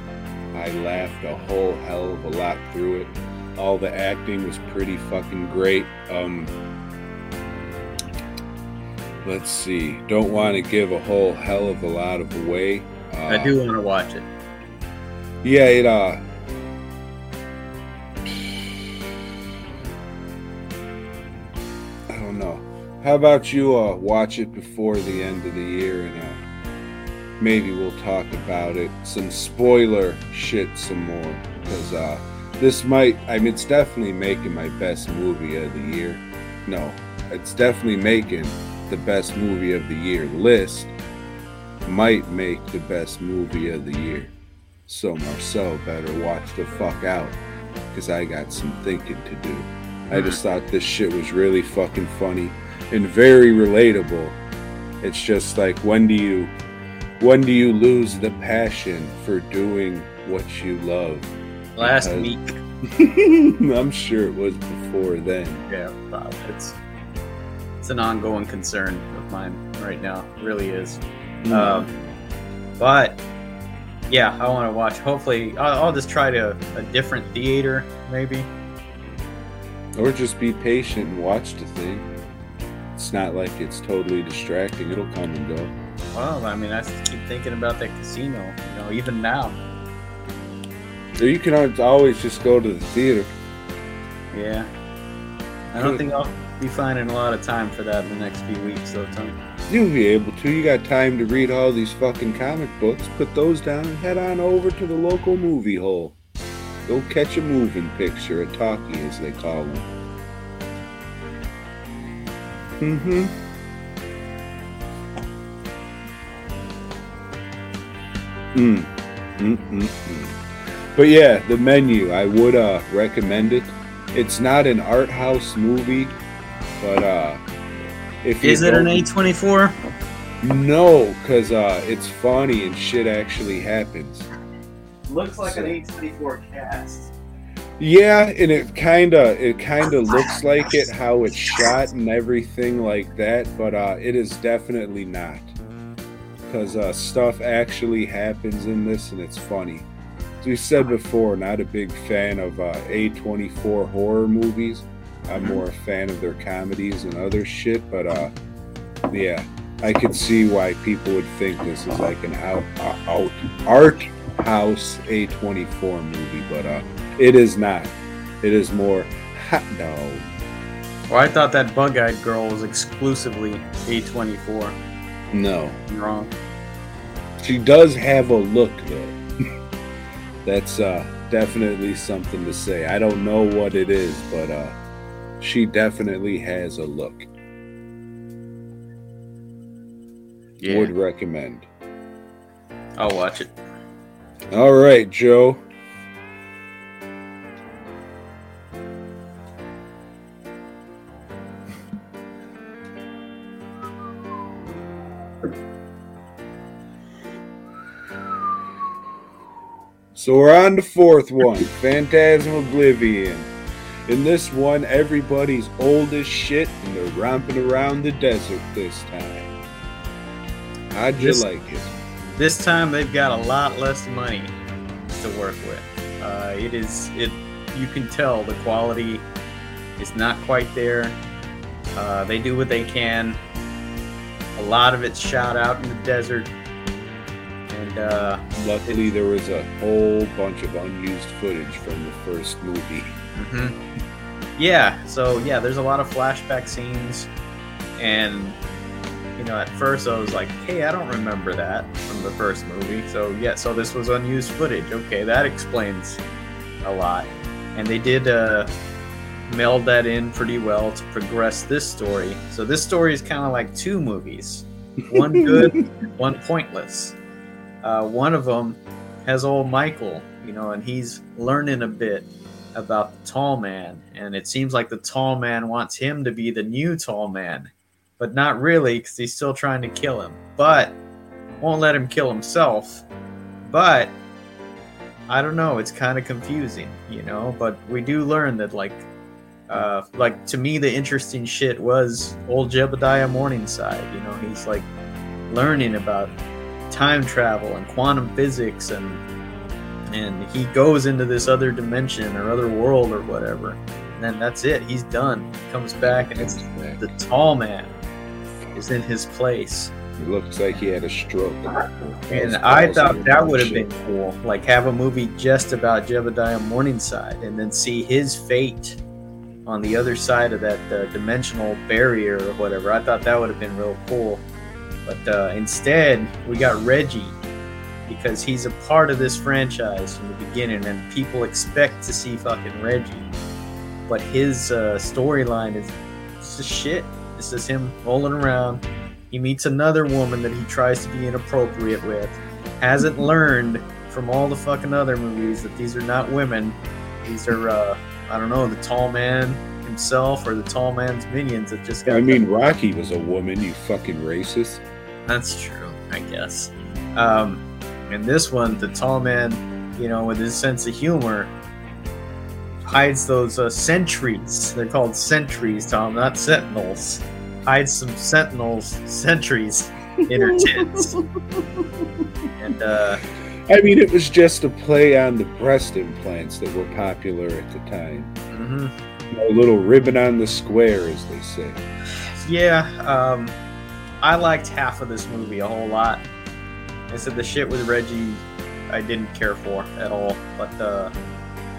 I laughed a whole hell of a lot through it. All the acting was pretty fucking great. Um Let's see. Don't want to give a whole hell of a lot of away. Uh, I do want to watch it. Yeah, it uh How about you uh watch it before the end of the year and uh maybe we'll talk about it. Some spoiler shit some more. Cause uh this might I mean it's definitely making my best movie of the year. No, it's definitely making the best movie of the year list. Might make the best movie of the year. So Marcel better watch the fuck out, cause I got some thinking to do. I just thought this shit was really fucking funny and very relatable. It's just like when do you when do you lose the passion for doing what you love? Last Uh, week. I'm sure it was before then. Yeah, Bob. It's it's an ongoing concern of mine right now. It really is. Mm. Um, but yeah, I want to watch. Hopefully, I'll, I'll just try to a different theater, maybe. or just be patient and watch the thing. It's not like it's totally distracting. It'll come and go. Well, I mean, I keep thinking about that casino. You know, even now. Or you can always just go to the theater. Yeah. I don't think I'll be finding a lot of time for that in the next few weeks, though, Tom. You'll be able to. You got time to read all these fucking comic books. Put those down and head on over to the local movie hole. Go catch a moving picture, a talkie as they call them. Mm-hmm. Mm. Mm-mm-mm. But yeah, the menu, I would uh recommend it. It's not an art house movie, but uh if Is it an A24? no, because uh, it's funny and shit actually happens. Looks like an A24 cast. Yeah, and it kind of it kind of looks like it how it's shot and everything like that, but uh, it is definitely not. Because uh, stuff actually happens in this, and it's funny. As we said before, not a big fan of uh, A24 horror movies. I'm more a fan of their comedies and other shit, but uh, yeah, I could see why people would think this is like an out, uh, out art house A24 movie, but uh, it is not. It is more hot dog. Well, I thought that bug-eyed girl was exclusively A24. No, I'm wrong. she does have a look though. That's uh, definitely something to say. I don't know what it is, but uh, she definitely has a look. Yeah, Would recommend. I'll watch it. All right, Joe. So we're on the fourth one Phantasm Oblivion. In this one, everybody's old as shit and they're romping around the desert this time. How'd you this, like it? This time they've got a lot less money to work with. Uh, it is it. You can tell the quality is not quite there. Uh, they do what they can. A lot of it's shot out in the desert, and uh, Luckily, there was a whole bunch of unused footage from the first movie. mhm. yeah. So yeah, there's a lot of flashback scenes, and you know, at first I was like, "Hey, I don't remember that from the first movie." So yeah, so this was unused footage. Okay, that explains a lot, and they did uh, meld that in pretty well to progress this story. So this story is kind of like two movies: one good, one pointless. Uh, one of them has old Michael, you know, and he's learning a bit about the tall man, and it seems like the tall man wants him to be the new tall man but not really because he's still trying to kill him. But won't let him kill himself. But I don't know. It's kind of confusing, you know. But we do learn that, like, uh, like to me, the interesting shit was old Jebediah Morningside. You know, he's like learning about time travel and quantum physics, and and he goes into this other dimension or other world or whatever. And then that's it. He's done. Comes back and it's the tall man is in his place. It looks like he had a stroke. And I thought that would have been cool. Like have a movie just about Jebediah Morningside and then see his fate on the other side of that uh, dimensional barrier or whatever. I thought that would have been real cool. But uh, instead, we got Reggie because he's a part of this franchise from the beginning and people expect to see fucking Reggie. But his uh, storyline is just shit. It's just him rolling around. He meets another woman that he tries to be inappropriate with. Hasn't learned from all the fucking other movies that these are not women. These are, uh, I don't know, the tall man himself or the tall man's minions that just got. I mean, Rocky was a woman, you fucking racist. That's true, I guess. Um, and this one, the tall man, you know, with his sense of humor, hides those uh, sentries. They're called sentries, Tom, not sentinels. Hides some sentinels, sentries in her tits. and uh, I mean, it was just a play on the breast implants that were popular at the time. mhm. A little ribbon on the square, as they say. yeah, um, I liked half of this movie a whole lot. I said the shit with Reggie, I didn't care for at all, but uh,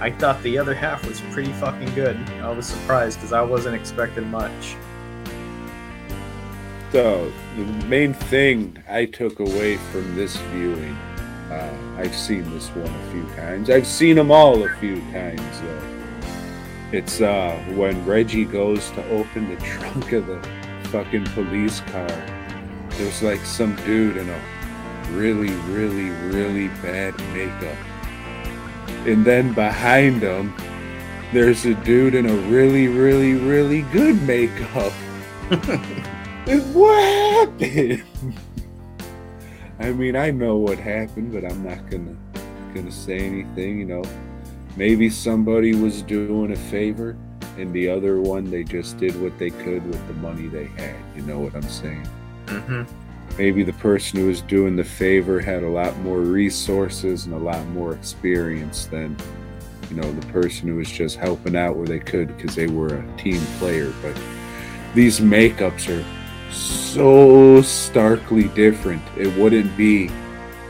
I thought the other half was pretty fucking good. I was surprised because I wasn't expecting much. So, the main thing I took away from this viewing, uh, I've seen this one a few times. I've seen them all a few times, though. It's uh, when Reggie goes to open the trunk of the fucking police car. There's like some dude in a really, really, really bad makeup. And then behind him, there's a dude in a really, really, really good makeup. What happened? I mean, I know what happened, but I'm not gonna gonna say anything. You know, maybe somebody was doing a favor, and the other one they just did what they could with the money they had. You know what I'm saying? Mm-hmm. Maybe the person who was doing the favor had a lot more resources and a lot more experience than, you know, the person who was just helping out where they could because they were a team player. But these makeups are so starkly different. It wouldn't be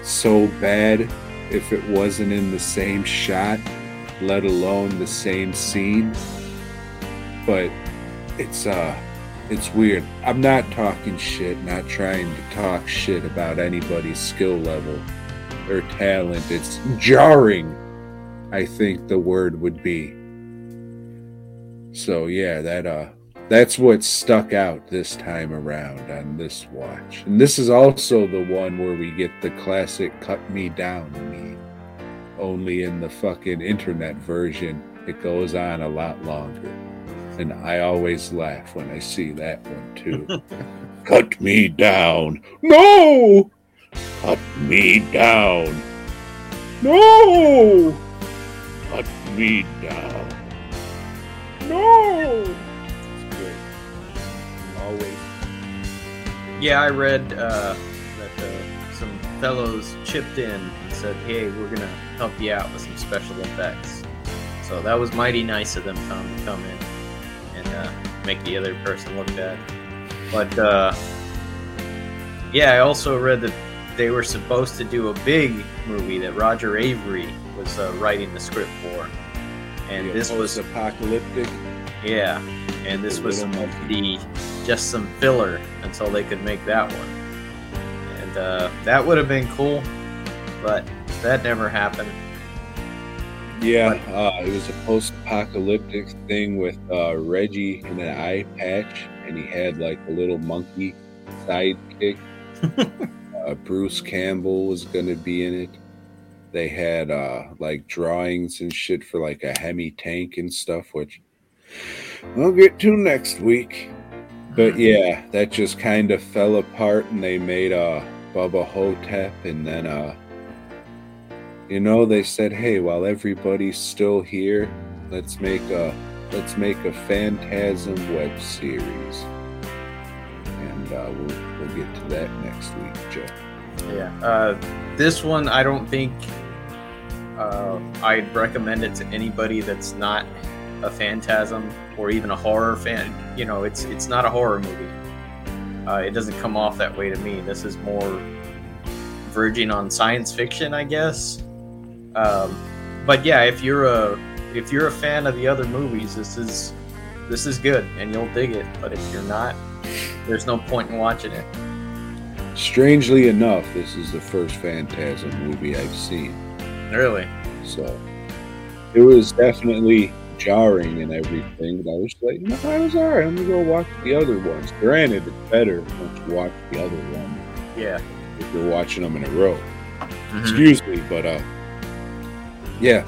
so bad if it wasn't in the same shot, let alone the same scene. But it's uh it's weird. I'm not talking shit, not trying to talk shit about anybody's skill level or talent. It's jarring, I think the word would be. So yeah, that uh that's what stuck out this time around on this watch. And this is also the one where we get the classic cut me down meme. Only in the fucking internet version, it goes on a lot longer. And I always laugh when I see that one too. cut me down. No! Cut me down. No! Cut me down. No! It's great. Always. Yeah, I read uh, that uh, some fellows chipped in and said, "Hey, we're gonna help you out with some special effects." So that was mighty nice of them, Tom, to come in and uh, make the other person look bad. But uh, yeah, I also read that they were supposed to do a big movie that Roger Avary was uh, writing the script for, and Yeah, this was apocalyptic. yeah, and this was little supposed to monkey. be just some filler until they could make that one. And uh, that would have been cool, but that never happened. Yeah, uh, it was a post-apocalyptic thing with uh, Reggie in an eye patch, and he had like a little monkey sidekick. uh, Bruce Campbell was gonna be in it. They had uh, like drawings and shit for like a Hemi tank and stuff, which we'll get to next week. But yeah, that just kind of fell apart, and they made uh, Bubba Ho-Tep, and then uh, you know they said hey while everybody's still here let's make a let's make a phantasm web series and uh, we'll, we'll get to that next week joe Yeah. Uh, this one, I don't think uh, I'd recommend it to anybody that's not a phantasm or even a horror fan. You know, it's it's not a horror movie. Uh, it doesn't come off that way to me. This is more verging on science fiction, I guess. Um, but yeah, if you're a if you're a fan of the other movies, this is this is good and you'll dig it. But if you're not, there's no point in watching it. strangely enough this is the first phantasm movie i've seen Really. so it was definitely jarring and everything but i was like no i was all right i'm gonna go watch the other ones granted it's better once you watch the other one Yeah. if you're watching them in a row Mhm. excuse me, but uh, yeah,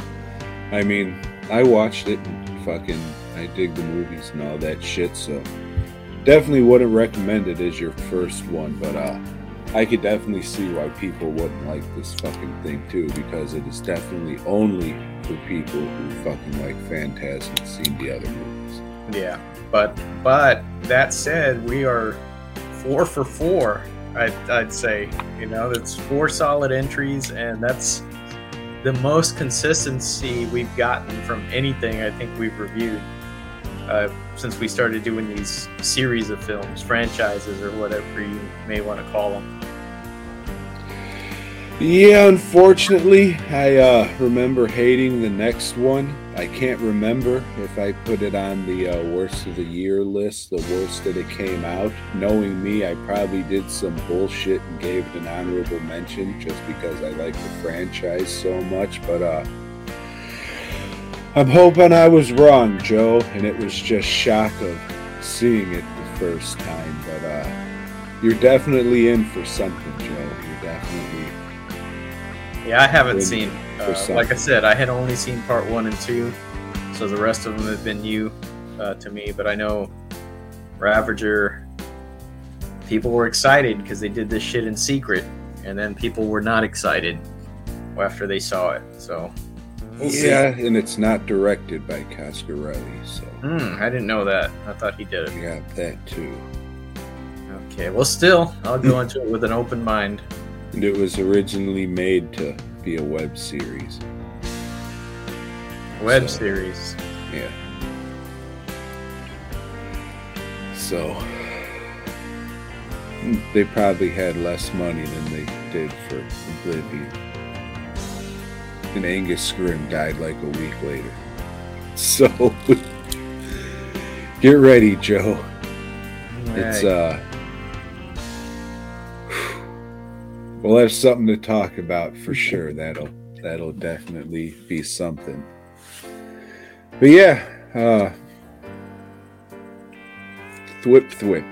I mean, I watched it and fucking, I dig the movies and all that shit, so definitely wouldn't recommend it as your first one, but uh, I could definitely see why people wouldn't like this fucking thing too, because it is definitely only for people who fucking like Phantasm and seen the other movies. Yeah, but but that said, we are four for four. I'd, I'd say you know that's four solid entries, and that's the most consistency we've gotten from anything I think we've reviewed uh, since we started doing these series of films, franchises, or whatever you may want to call them. Yeah, unfortunately, I uh, remember hating the next one. I can't remember if I put it on the uh, worst of the year list, the worst that it came out. Knowing me, I probably did some bullshit and gave it an honorable mention just because I like the franchise so much. But uh, I'm hoping I was wrong, Joe, and it was just shock of seeing it the first time. But uh, you're definitely in for something, Joe. You're definitely. Yeah, I haven't Good seen. Uh, like I said, I had only seen part one and two, so the rest of them have been new uh, to me. But I know Ravager. People were excited because they did this shit in secret, and then people were not excited after they saw it. So, we'll see. yeah, and it's not directed by Coscarelli, so Hmm, I didn't know that. I thought he did it. got that too. Okay, well, still, I'll go into it with an open mind. And it was originally made to be a web series. Web So- series. Yeah. So they probably had less money than they did for Oblivion. And Angus Scrimm died like a week later. So get ready, Joe. It's uh we'll have something to talk about for sure. That'll that'll definitely be something. But yeah, uh thwip thwip.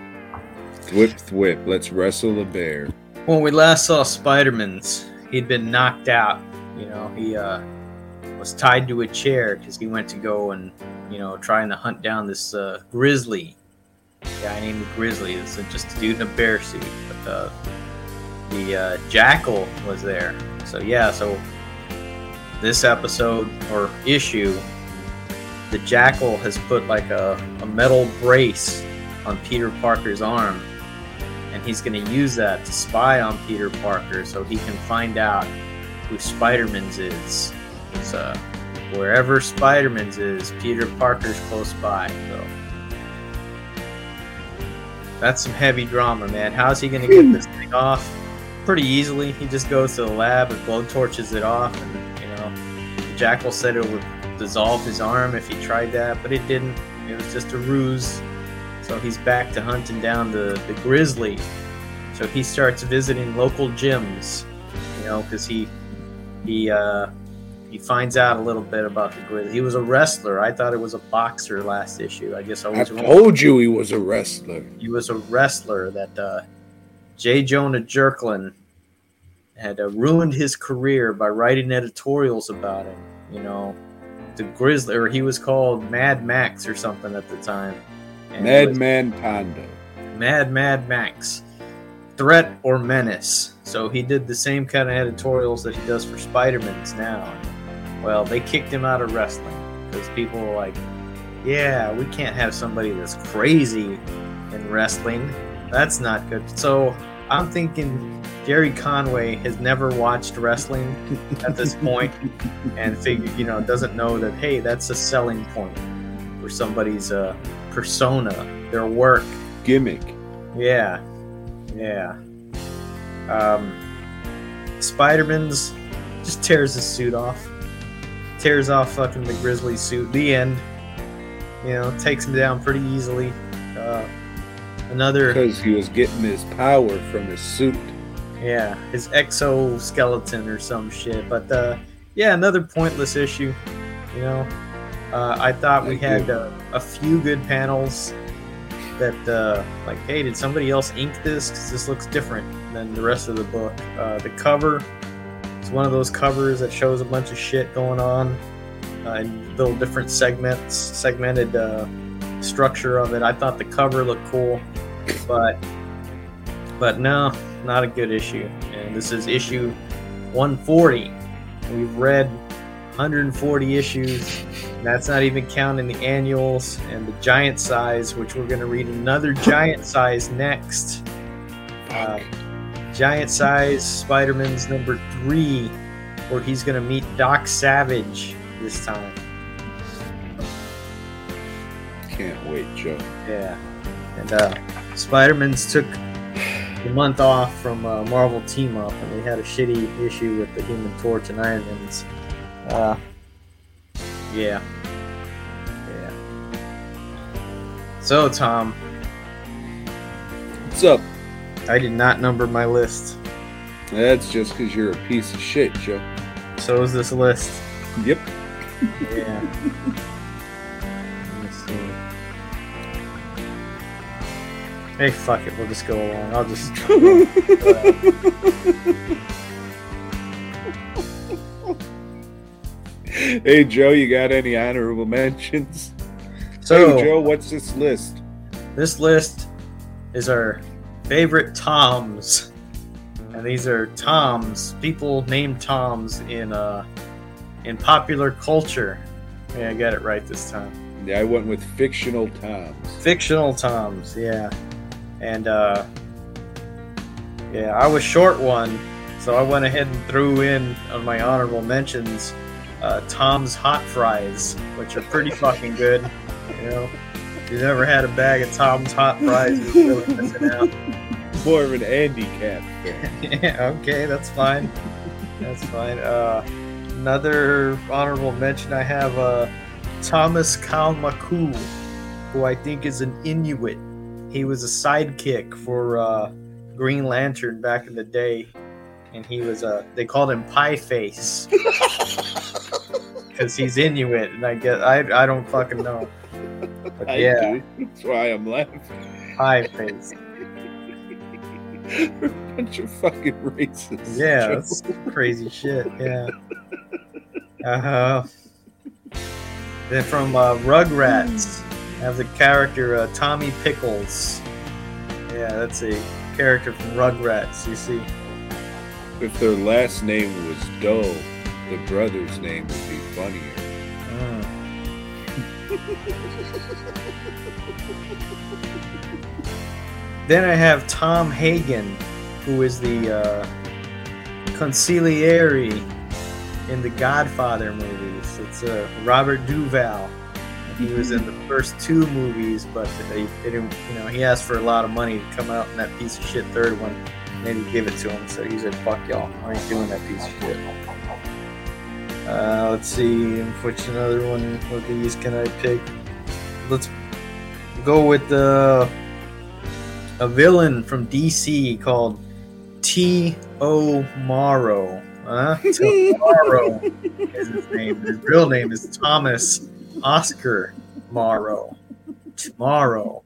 Thwip thwip. Let's wrestle a bear. when we last saw Spider-Man's, he'd been knocked out. You know, he uh, was tied to a chair because he went to go and, you know, trying to hunt down this uh, grizzly guy named Grizzly. It's just a dude in a bear suit. But uh, the uh, jackal was there. So yeah, so this episode or issue, the Jackal has put like a, a metal brace on Peter Parker's arm, and he's going to use that to spy on Peter Parker so he can find out who Spider-Man's is. So uh, wherever Spider-Man's is, Peter Parker's close by. So that's some heavy drama, man. How's he going to get this thing off? Pretty easily. He just goes to the lab and blow torches it off, and you know, Jackal said it would dissolve his arm if he tried that, but it didn't. It was just a ruse. So he's back to hunting down the, the grizzly. So he starts visiting local gyms, you know, because he he uh, he finds out a little bit about the grizzly. He was a wrestler. I thought it was a boxer last issue. I guess I I was wrong. told you he was a wrestler. He was a wrestler that uh, J. Jonah Jerklin had uh, ruined his career by writing editorials about him. You know, the Grizzly, or he was called Mad Max or something at the time. And he was- Madman Pondo. Mad Mad Max. Threat or menace. So he did the same kind of editorials that he does for Spider-Man's now. Well, they kicked him out of wrestling because people were like, yeah, we can't have somebody that's crazy in wrestling. That's not good. So I'm thinking Gerry Conway has never watched wrestling at this point and figured, you know, doesn't know that, hey, that's a selling point for somebody's uh, persona, their work. Gimmick. Yeah, yeah. Um, Spider-Man's just tears his suit off, tears off fucking the Grizzly suit. The end. You know, takes him down pretty easily. Uh, another, Because he was getting his power from his suit. yeah, his exoskeleton or some shit. But uh, yeah, another pointless issue. You know, uh, I thought we had uh, a few good panels that uh, like hey did somebody else ink this because this looks different than the rest of the book uh, the cover is one of those covers that shows a bunch of shit going on uh, and little different segments segmented uh, structure of it i thought the cover looked cool but but no not a good issue and this is issue 140 we've read 140 issues that's not even counting the annuals and the giant size, which we're going to read another giant size next. Uh, giant size Spider Man's number three, where he's going to meet Doc Savage this time. Can't wait, Joe. Yeah. And uh, Spider Man's took the month off from uh, Marvel Team Up, and we had a shitty issue with the Human Torch and Iron Man's. Uh, yeah. Yeah. So, Tom, What's up? I did not number my list. That's just because you're a piece of shit, Joe. So is this list. Yep. Yeah. Let me see. Hey, fuck it. We'll just go along. I'll just. Hey, Joe, you got any honorable mentions? so, hey, Joe, what's this list? this list is our favorite Toms. And these are Toms, people named Toms in uh in popular culture. Yeah, I got it right this time. Yeah, I went with fictional Toms. Fictional Toms, yeah. And uh yeah, I was short one, so I went ahead and threw in on my honorable mentions uh, Tom's Hot Fries, which are pretty fucking good. You know, if you've never had a bag of Tom's Hot Fries, you're really missing out. More of Andy Capp fan. yeah, okay, that's fine. That's fine. Uh, another honorable mention I have uh, Thomas Kalmaku, who I think is an Inuit. He was a sidekick for uh, Green Lantern back in the day, and he was uh, they called him Pie Face because he's Inuit, and I guess I I don't fucking know. But I yeah, do. That's why I'm laughing. Pie Face. We're a bunch of fucking racists. Yeah, that's crazy shit. Yeah. Uh huh. Then from uh, Rugrats, I have the character uh, Tommy Pickles. Yeah, that's a character from Rugrats. You see. If their last name was Doe, the brother's name would be funnier. then I have Tom Hagen, who is the uh, consigliere in the Godfather movies. It's uh, Robert Duvall. He was in the first two movies, but didn't. You know, he asked for a lot of money to come out in that piece of shit third one. And they didn't give it to him, so he said, "Fuck y'all, I ain't doing that piece of shit." Uh, let's see, which another one of these can I pick? Let's go with the a villain from DC called T. O. Morrow. Tomorrow is his name. His real name is Thomas Oscar Morrow. Tomorrow.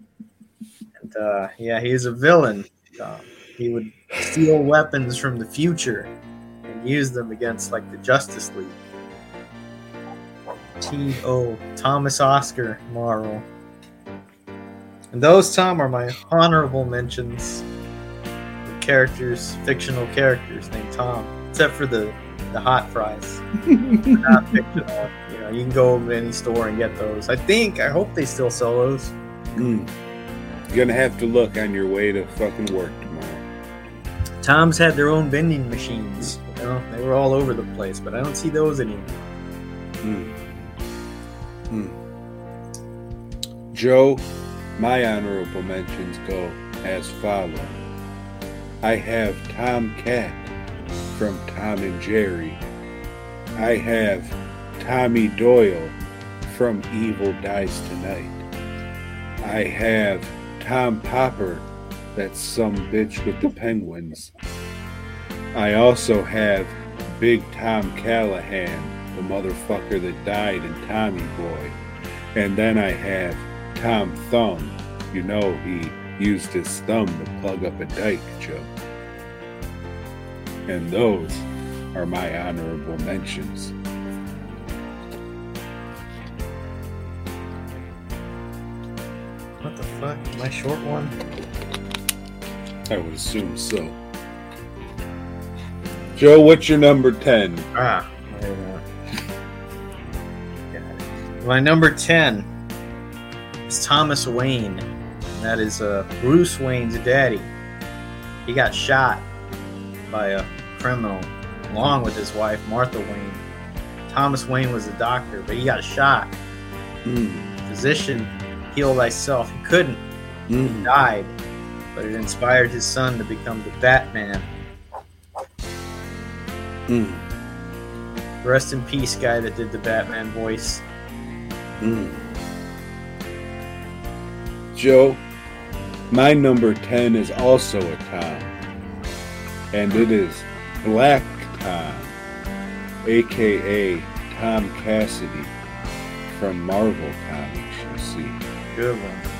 And uh, yeah, he's a villain. Um, he would steal weapons from the future and use them against like the Justice League. T O Thomas Oscar Morrow. And those, Tom, are my honorable mentions. of Characters, fictional characters named Tom, except for the the hot fries. Not fictional. You know, you can go to any store and get those. I think, I hope they still sell those. Mm. You're gonna have to look on your way to fucking work tomorrow. Tom's had their own vending machines. You know, they were all over the place, but I don't see those anymore. Mm. Mm. Joe, my honorable mentions go as follow. I have Tom Cat from Tom and Jerry. I have Tommy Doyle from Evil Dies Tonight. I have Tom Popper, that's some bitch with the penguins. I also have Big Tom Callahan, the motherfucker that died in Tommy Boy. And then I have Tom Thumb. You know, he used his thumb to plug up a dike, Joe. And those are my honorable mentions. What the fuck? My short one? I would assume so. Joe, what's your number 10? Ah, wait a minute. My number 10 is Thomas Wayne. That is uh, Bruce Wayne's daddy. He got shot by a criminal along with his wife, Martha Wayne. Thomas Wayne was a doctor, but he got shot. Mm, Physician, heal thyself. He couldn't. He mm, died, but it inspired his son to become the Batman. mm, Rest in peace, guy that did the Batman voice. mm. Joe, my number 10 is also a Tom. And it is Black Tom, aka Tom Cassidy from Marvel Comics, you see. Good one.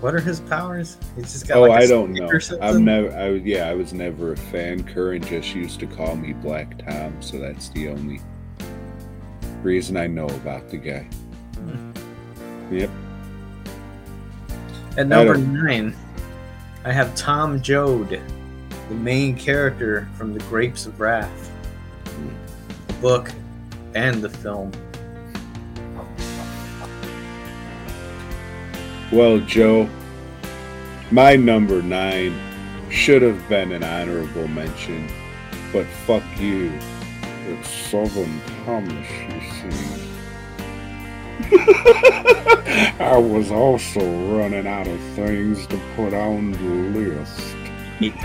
What are his powers? He's just got Oh, like a I don't know. I'm never. I yeah, I was never a fan. Current just used to call me Black Tom, so that's the only reason I know about the guy. Hmm. Yep. At number nine, I have Tom Joad, the main character from The Grapes of Wrath, the book and the film. Well, Joe, my number nine should have been an honorable mention, but fuck you. It's Southern Thomas, you see. I was also running out of things to put on the list. He-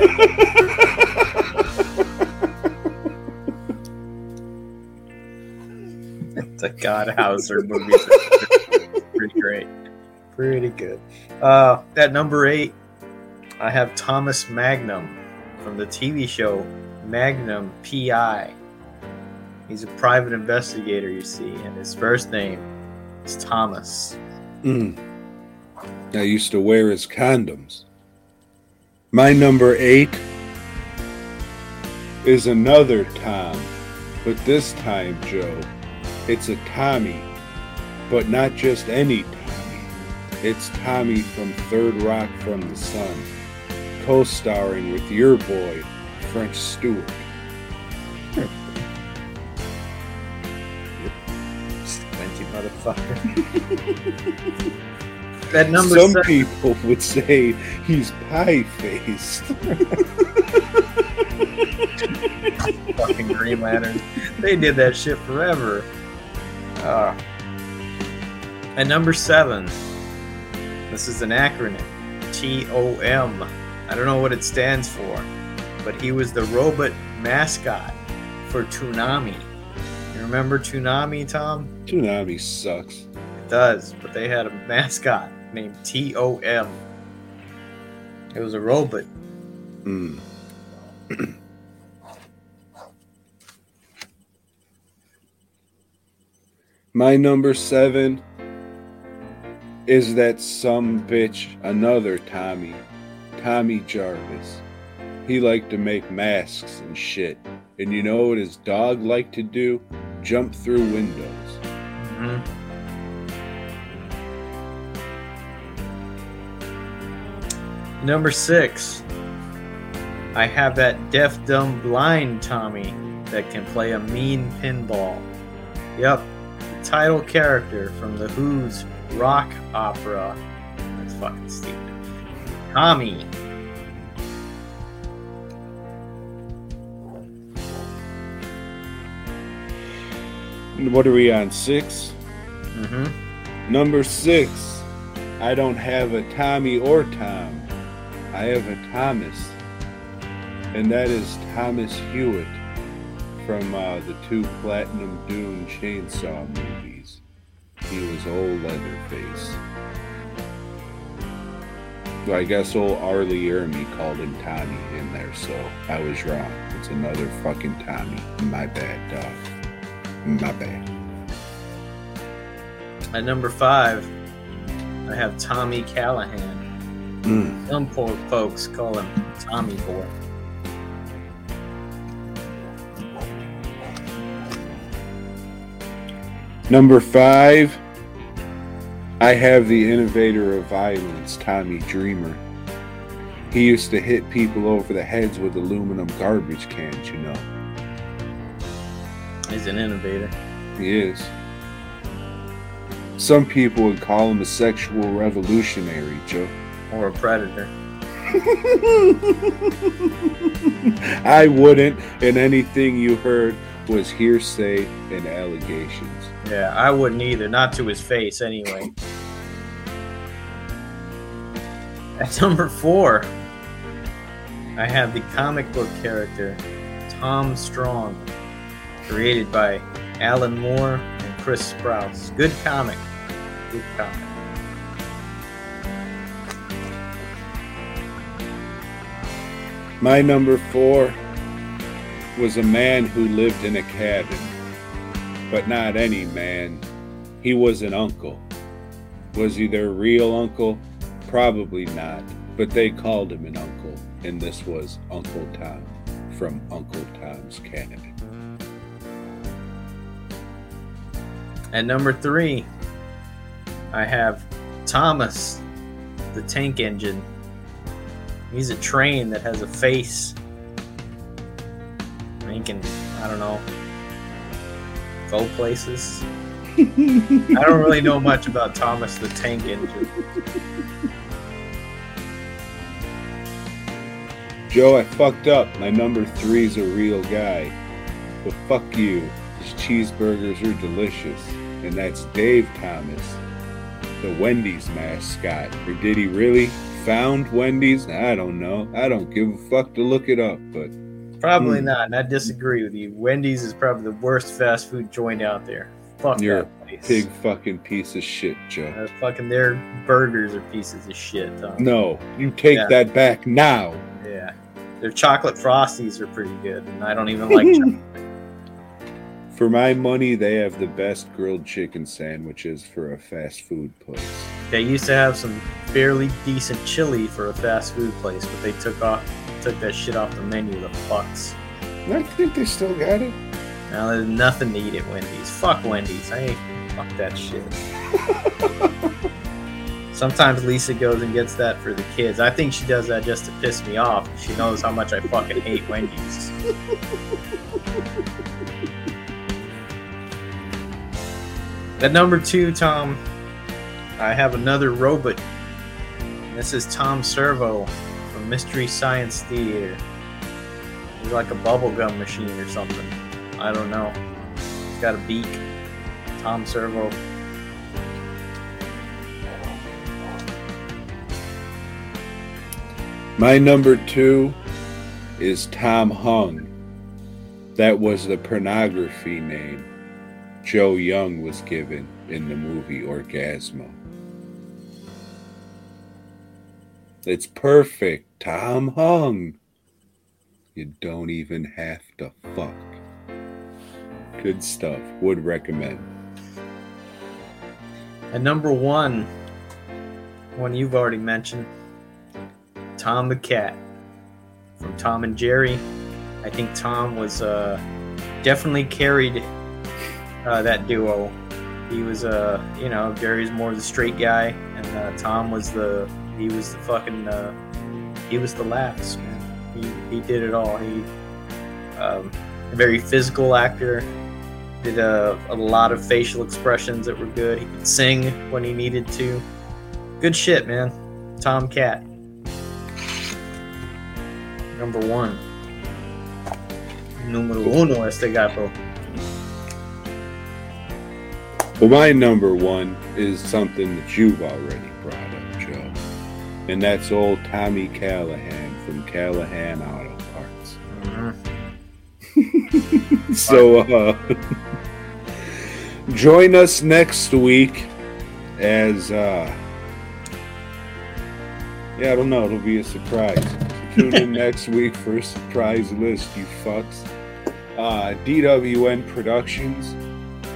the Godhauser movie. pretty great. Pretty good. Uh, at number eight, I have Thomas Magnum from the TV show Magnum PI. He's a private investigator, you see, and his first name is Thomas. Mm. I used to wear his condoms. My number eight is another Tom, but this time, Joe, it's a Tommy, but not just any Tommy. It's Tommy from Third Rock from the Sun, co starring with your boy, French Stewart. Motherfucker. that number Some seven. people would say he's pie faced. fucking Green Lantern. They did that shit forever. Uh, at number seven, this is an acronym T O M. I don't know what it stands for, but he was the robot mascot for Toonami. You remember Toonami, Tom? Tsunami sucks. It does, but they had a mascot named T O M. It was a robot. Mm. My number seven is that some bitch, another Tommy, Tommy Jarvis. He liked to make masks and shit. And you know what his dog liked to do? Jump through windows. Mhm. Number six, I have that deaf, dumb, blind Tommy that can play a mean pinball. Yep, the title character from the Who's rock opera. That's fucking stupid. Tommy. What are we on? Six? Mm-hmm. Number six, I don't have a Tommy or Tom. I have a Thomas. And that is Thomas Hewitt from uh, the two Platinum Dune chainsaw movies. He was old Leatherface. Well, I guess old R. Lee Ermey called him Tommy in there, so I was wrong. It's another fucking Tommy. My bad, dog. My bad. At number five, I have Tommy Callahan. Mm. Some poor folks call him Tommy Boy. Number five, I have the innovator of violence, Tommy Dreamer. He used to hit people over the heads with aluminum garbage cans, you know. He's an innovator. He is. Some people would call him a sexual revolutionary, Joe. Or a predator. I wouldn't, and anything you heard was hearsay and allegations. Yeah, I wouldn't either. Not to his face, anyway. At number four, I have the comic book character Tom Strong, created by Alan Moore and Chris Sprouse. Good comic. Good comic. My number four was a man who lived in a cabin, but not any man. He was an uncle. Was he their real uncle? Probably not, but they called him an uncle, and this was Uncle Tom from Uncle Tom's Cabin. At number three, I have Thomas, the tank engine. He's a train that has a face. And he can, I don't know, go places. I don't really know much about Thomas the tank engine. Joe, I fucked up. My number three's a real guy. But fuck you. His cheeseburgers are delicious. And that's Dave Thomas, the Wendy's mascot. Or did he really found Wendy's? I don't know. I don't give a fuck to look it up, but Probably Hmm. not, and I disagree with you. Wendy's is probably the worst fast food joint out there. Fuck You're that place. big fucking piece of shit, Joe. Uh, fucking their burgers are pieces of shit. Tom. No, you take Yeah. that back now. Yeah. Their chocolate frosties are pretty good, and I don't even like chocolate. For my money, they have the best grilled chicken sandwiches for a fast food place. They used to have some fairly decent chili for a fast food place, but they took off took that shit off the menu, the fucks. I think they still got it. Now there's nothing to eat at Wendy's. Fuck Wendy's. I ain't fuck that shit. Sometimes Lisa goes and gets that for the kids. I think she does that just to piss me off. She knows how much I fucking hate Wendy's. At number two, Tom, I have another robot. This is Tom Servo from Mystery Science Theater. He's like a bubblegum machine or something. I don't know. He's got a beak. Tom Servo. My number two is Tom Hung. That was the pornography name Joe Young was given in the movie Orgazmo. It's perfect, Tom Hung. You don't even have to fuck. Good stuff. Would recommend. At number one, one you've already mentioned, Tom the Cat from Tom and Jerry. I think Tom was uh, definitely carried uh, that duo. He was, uh, you know, Jerry's more the straight guy, and uh, Tom was the he was the fucking uh, he was the laughs man. He he did it all. He um, a very physical actor. Did a, a lot of facial expressions that were good. He could sing when he needed to. Good shit, man. Tom Cat. Number one. Número uno este gato. Well, my number one is something that you've already brought up, Joe. And that's old Tommy Callahan from Callahan Auto Parts. so, uh, join us next week as, uh, yeah, I don't know, it'll be a surprise. Tune in next week for a surprise list, you fucks. Uh, DWN Productions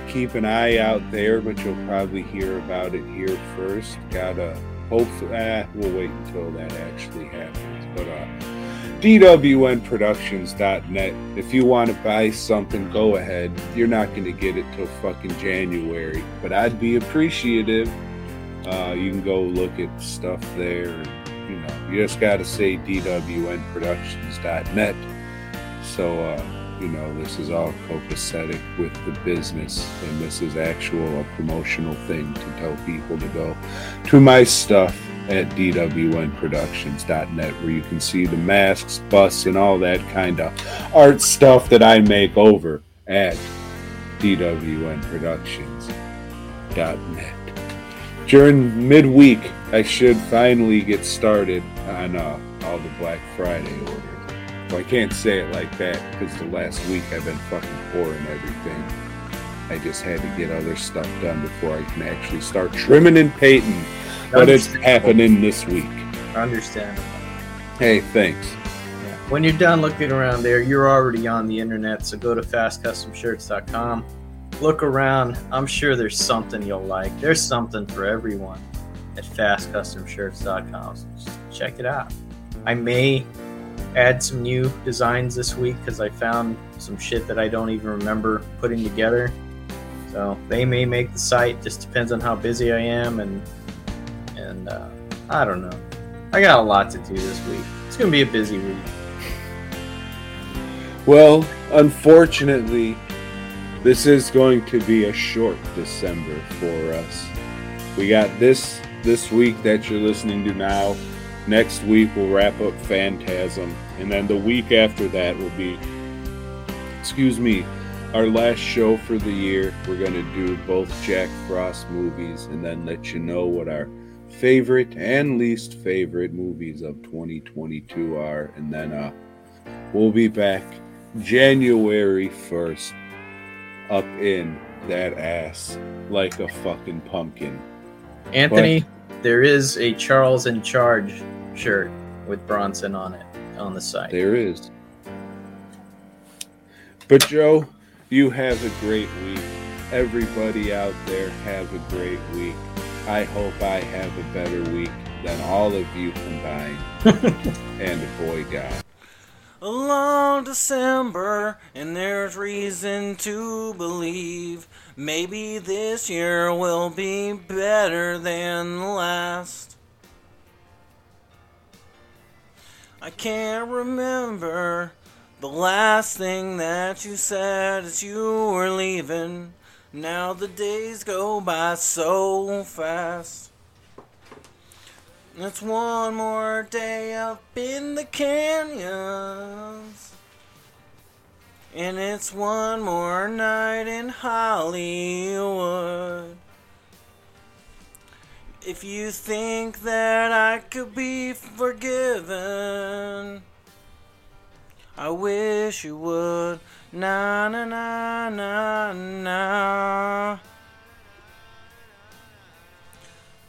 keep an eye out there, but you'll probably hear about it here first. Gotta hopefully, eh, we'll wait until that actually happens. But uh, DWNProductions.net. If you want to buy something, go ahead. You're not going to get it till fucking January, but I'd be appreciative. Uh, you can go look at stuff there. You know, you just got to say DWNProductions.net. So, uh, you know, this is all copacetic with the business, and this is actual a promotional thing to tell people to go to my stuff at dwnproductions.net where you can see the masks, busts, and all that kind of art stuff that I make over at dwnproductions.net. During midweek, I should finally get started on uh, all the Black Friday orders. Well, I can't say it like that because the last week I've been fucking pouring everything. I just had to get other stuff done before I can actually start trimming and painting. But it's happening this week. Understandable. Hey, thanks. Yeah. When you're done looking around there, you're already on the internet, so go to fastcustomshirts.com. Look around. I'm sure there's something you'll like. There's something for everyone at fastcustomshirts.com. So just check it out. I may add some new designs this week because I found some shit that I don't even remember putting together. So they may make the site. Just depends on how busy I am and and uh, I don't know. I got a lot to do this week. It's gonna be a busy week. Well, unfortunately, this is going to be a short December for us. We got this this week that you're listening to now. Next week we'll wrap up Phantasm, and then the week after that will be, excuse me, our last show for the year. We're gonna do both Jack Frost movies, and then let you know what our favorite and least favorite movies of 2022 are, and then uh, we'll be back January 1st, up in that ass like a fucking pumpkin. Anthony, there is a Charles in Charge shirt with Bronson on it on the site. There is. But Joe, you have a great week. Everybody out there have a great week. I hope I have a better week than all of you combined. and BOYGOB. A long December, and there's reason to believe maybe this year will be better than the last. I can't remember the last thing that you said as you were leaving. Now the days go by so fast. It's one more day up in the canyons. And it's one more night in Hollywood. If you think that I could be forgiven, I wish you would. Na na na na na.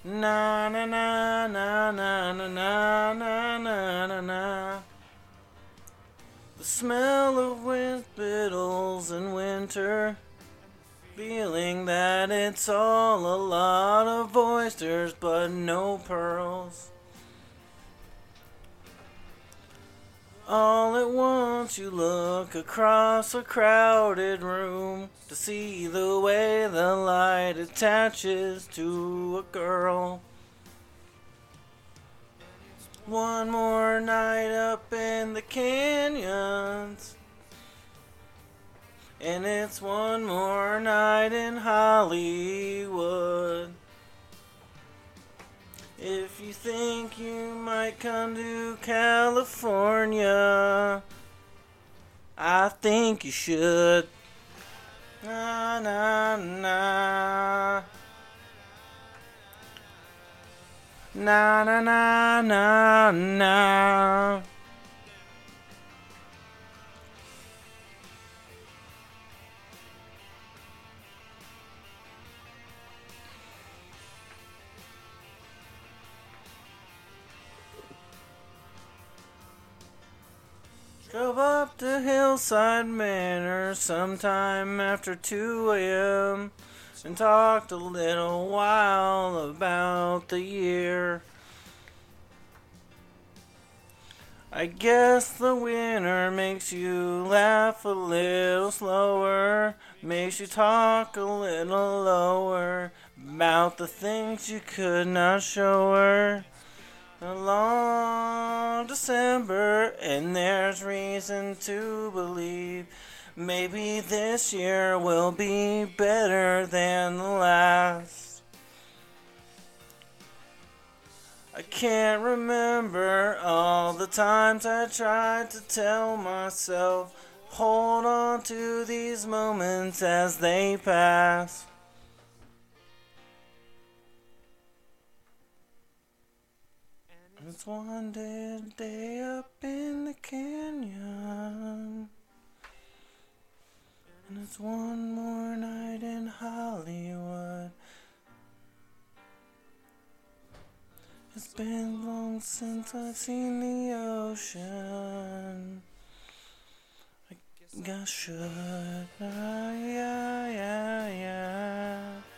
Na na na na na na na na na na na. The smell of wind fiddles in winter. Feeling that it's all a lot of oysters, but no pearls. All at once you look across a crowded room to see the way the light attaches to a girl. One more night up in the canyons. And it's one more night in Hollywood. If you think you might come to California, I think you should. Na na na. Na na na na na. Drove up to Hillside Manor sometime after 2 a.m. and talked a little while about the year. I guess the winter makes you laugh a little slower, makes you talk a little lower about the things you could not show her. A long December, and there's reason to believe maybe this year will be better than the last. I can't remember all the times I tried to tell myself, hold on to these moments as they pass. It's one dead day up in the canyon. And it's one more night in Hollywood. It's been long since I've seen the ocean. I guess I should. Ah, yeah, yeah, yeah.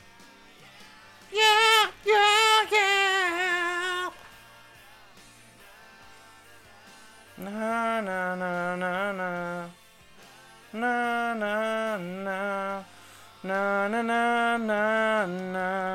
Nah.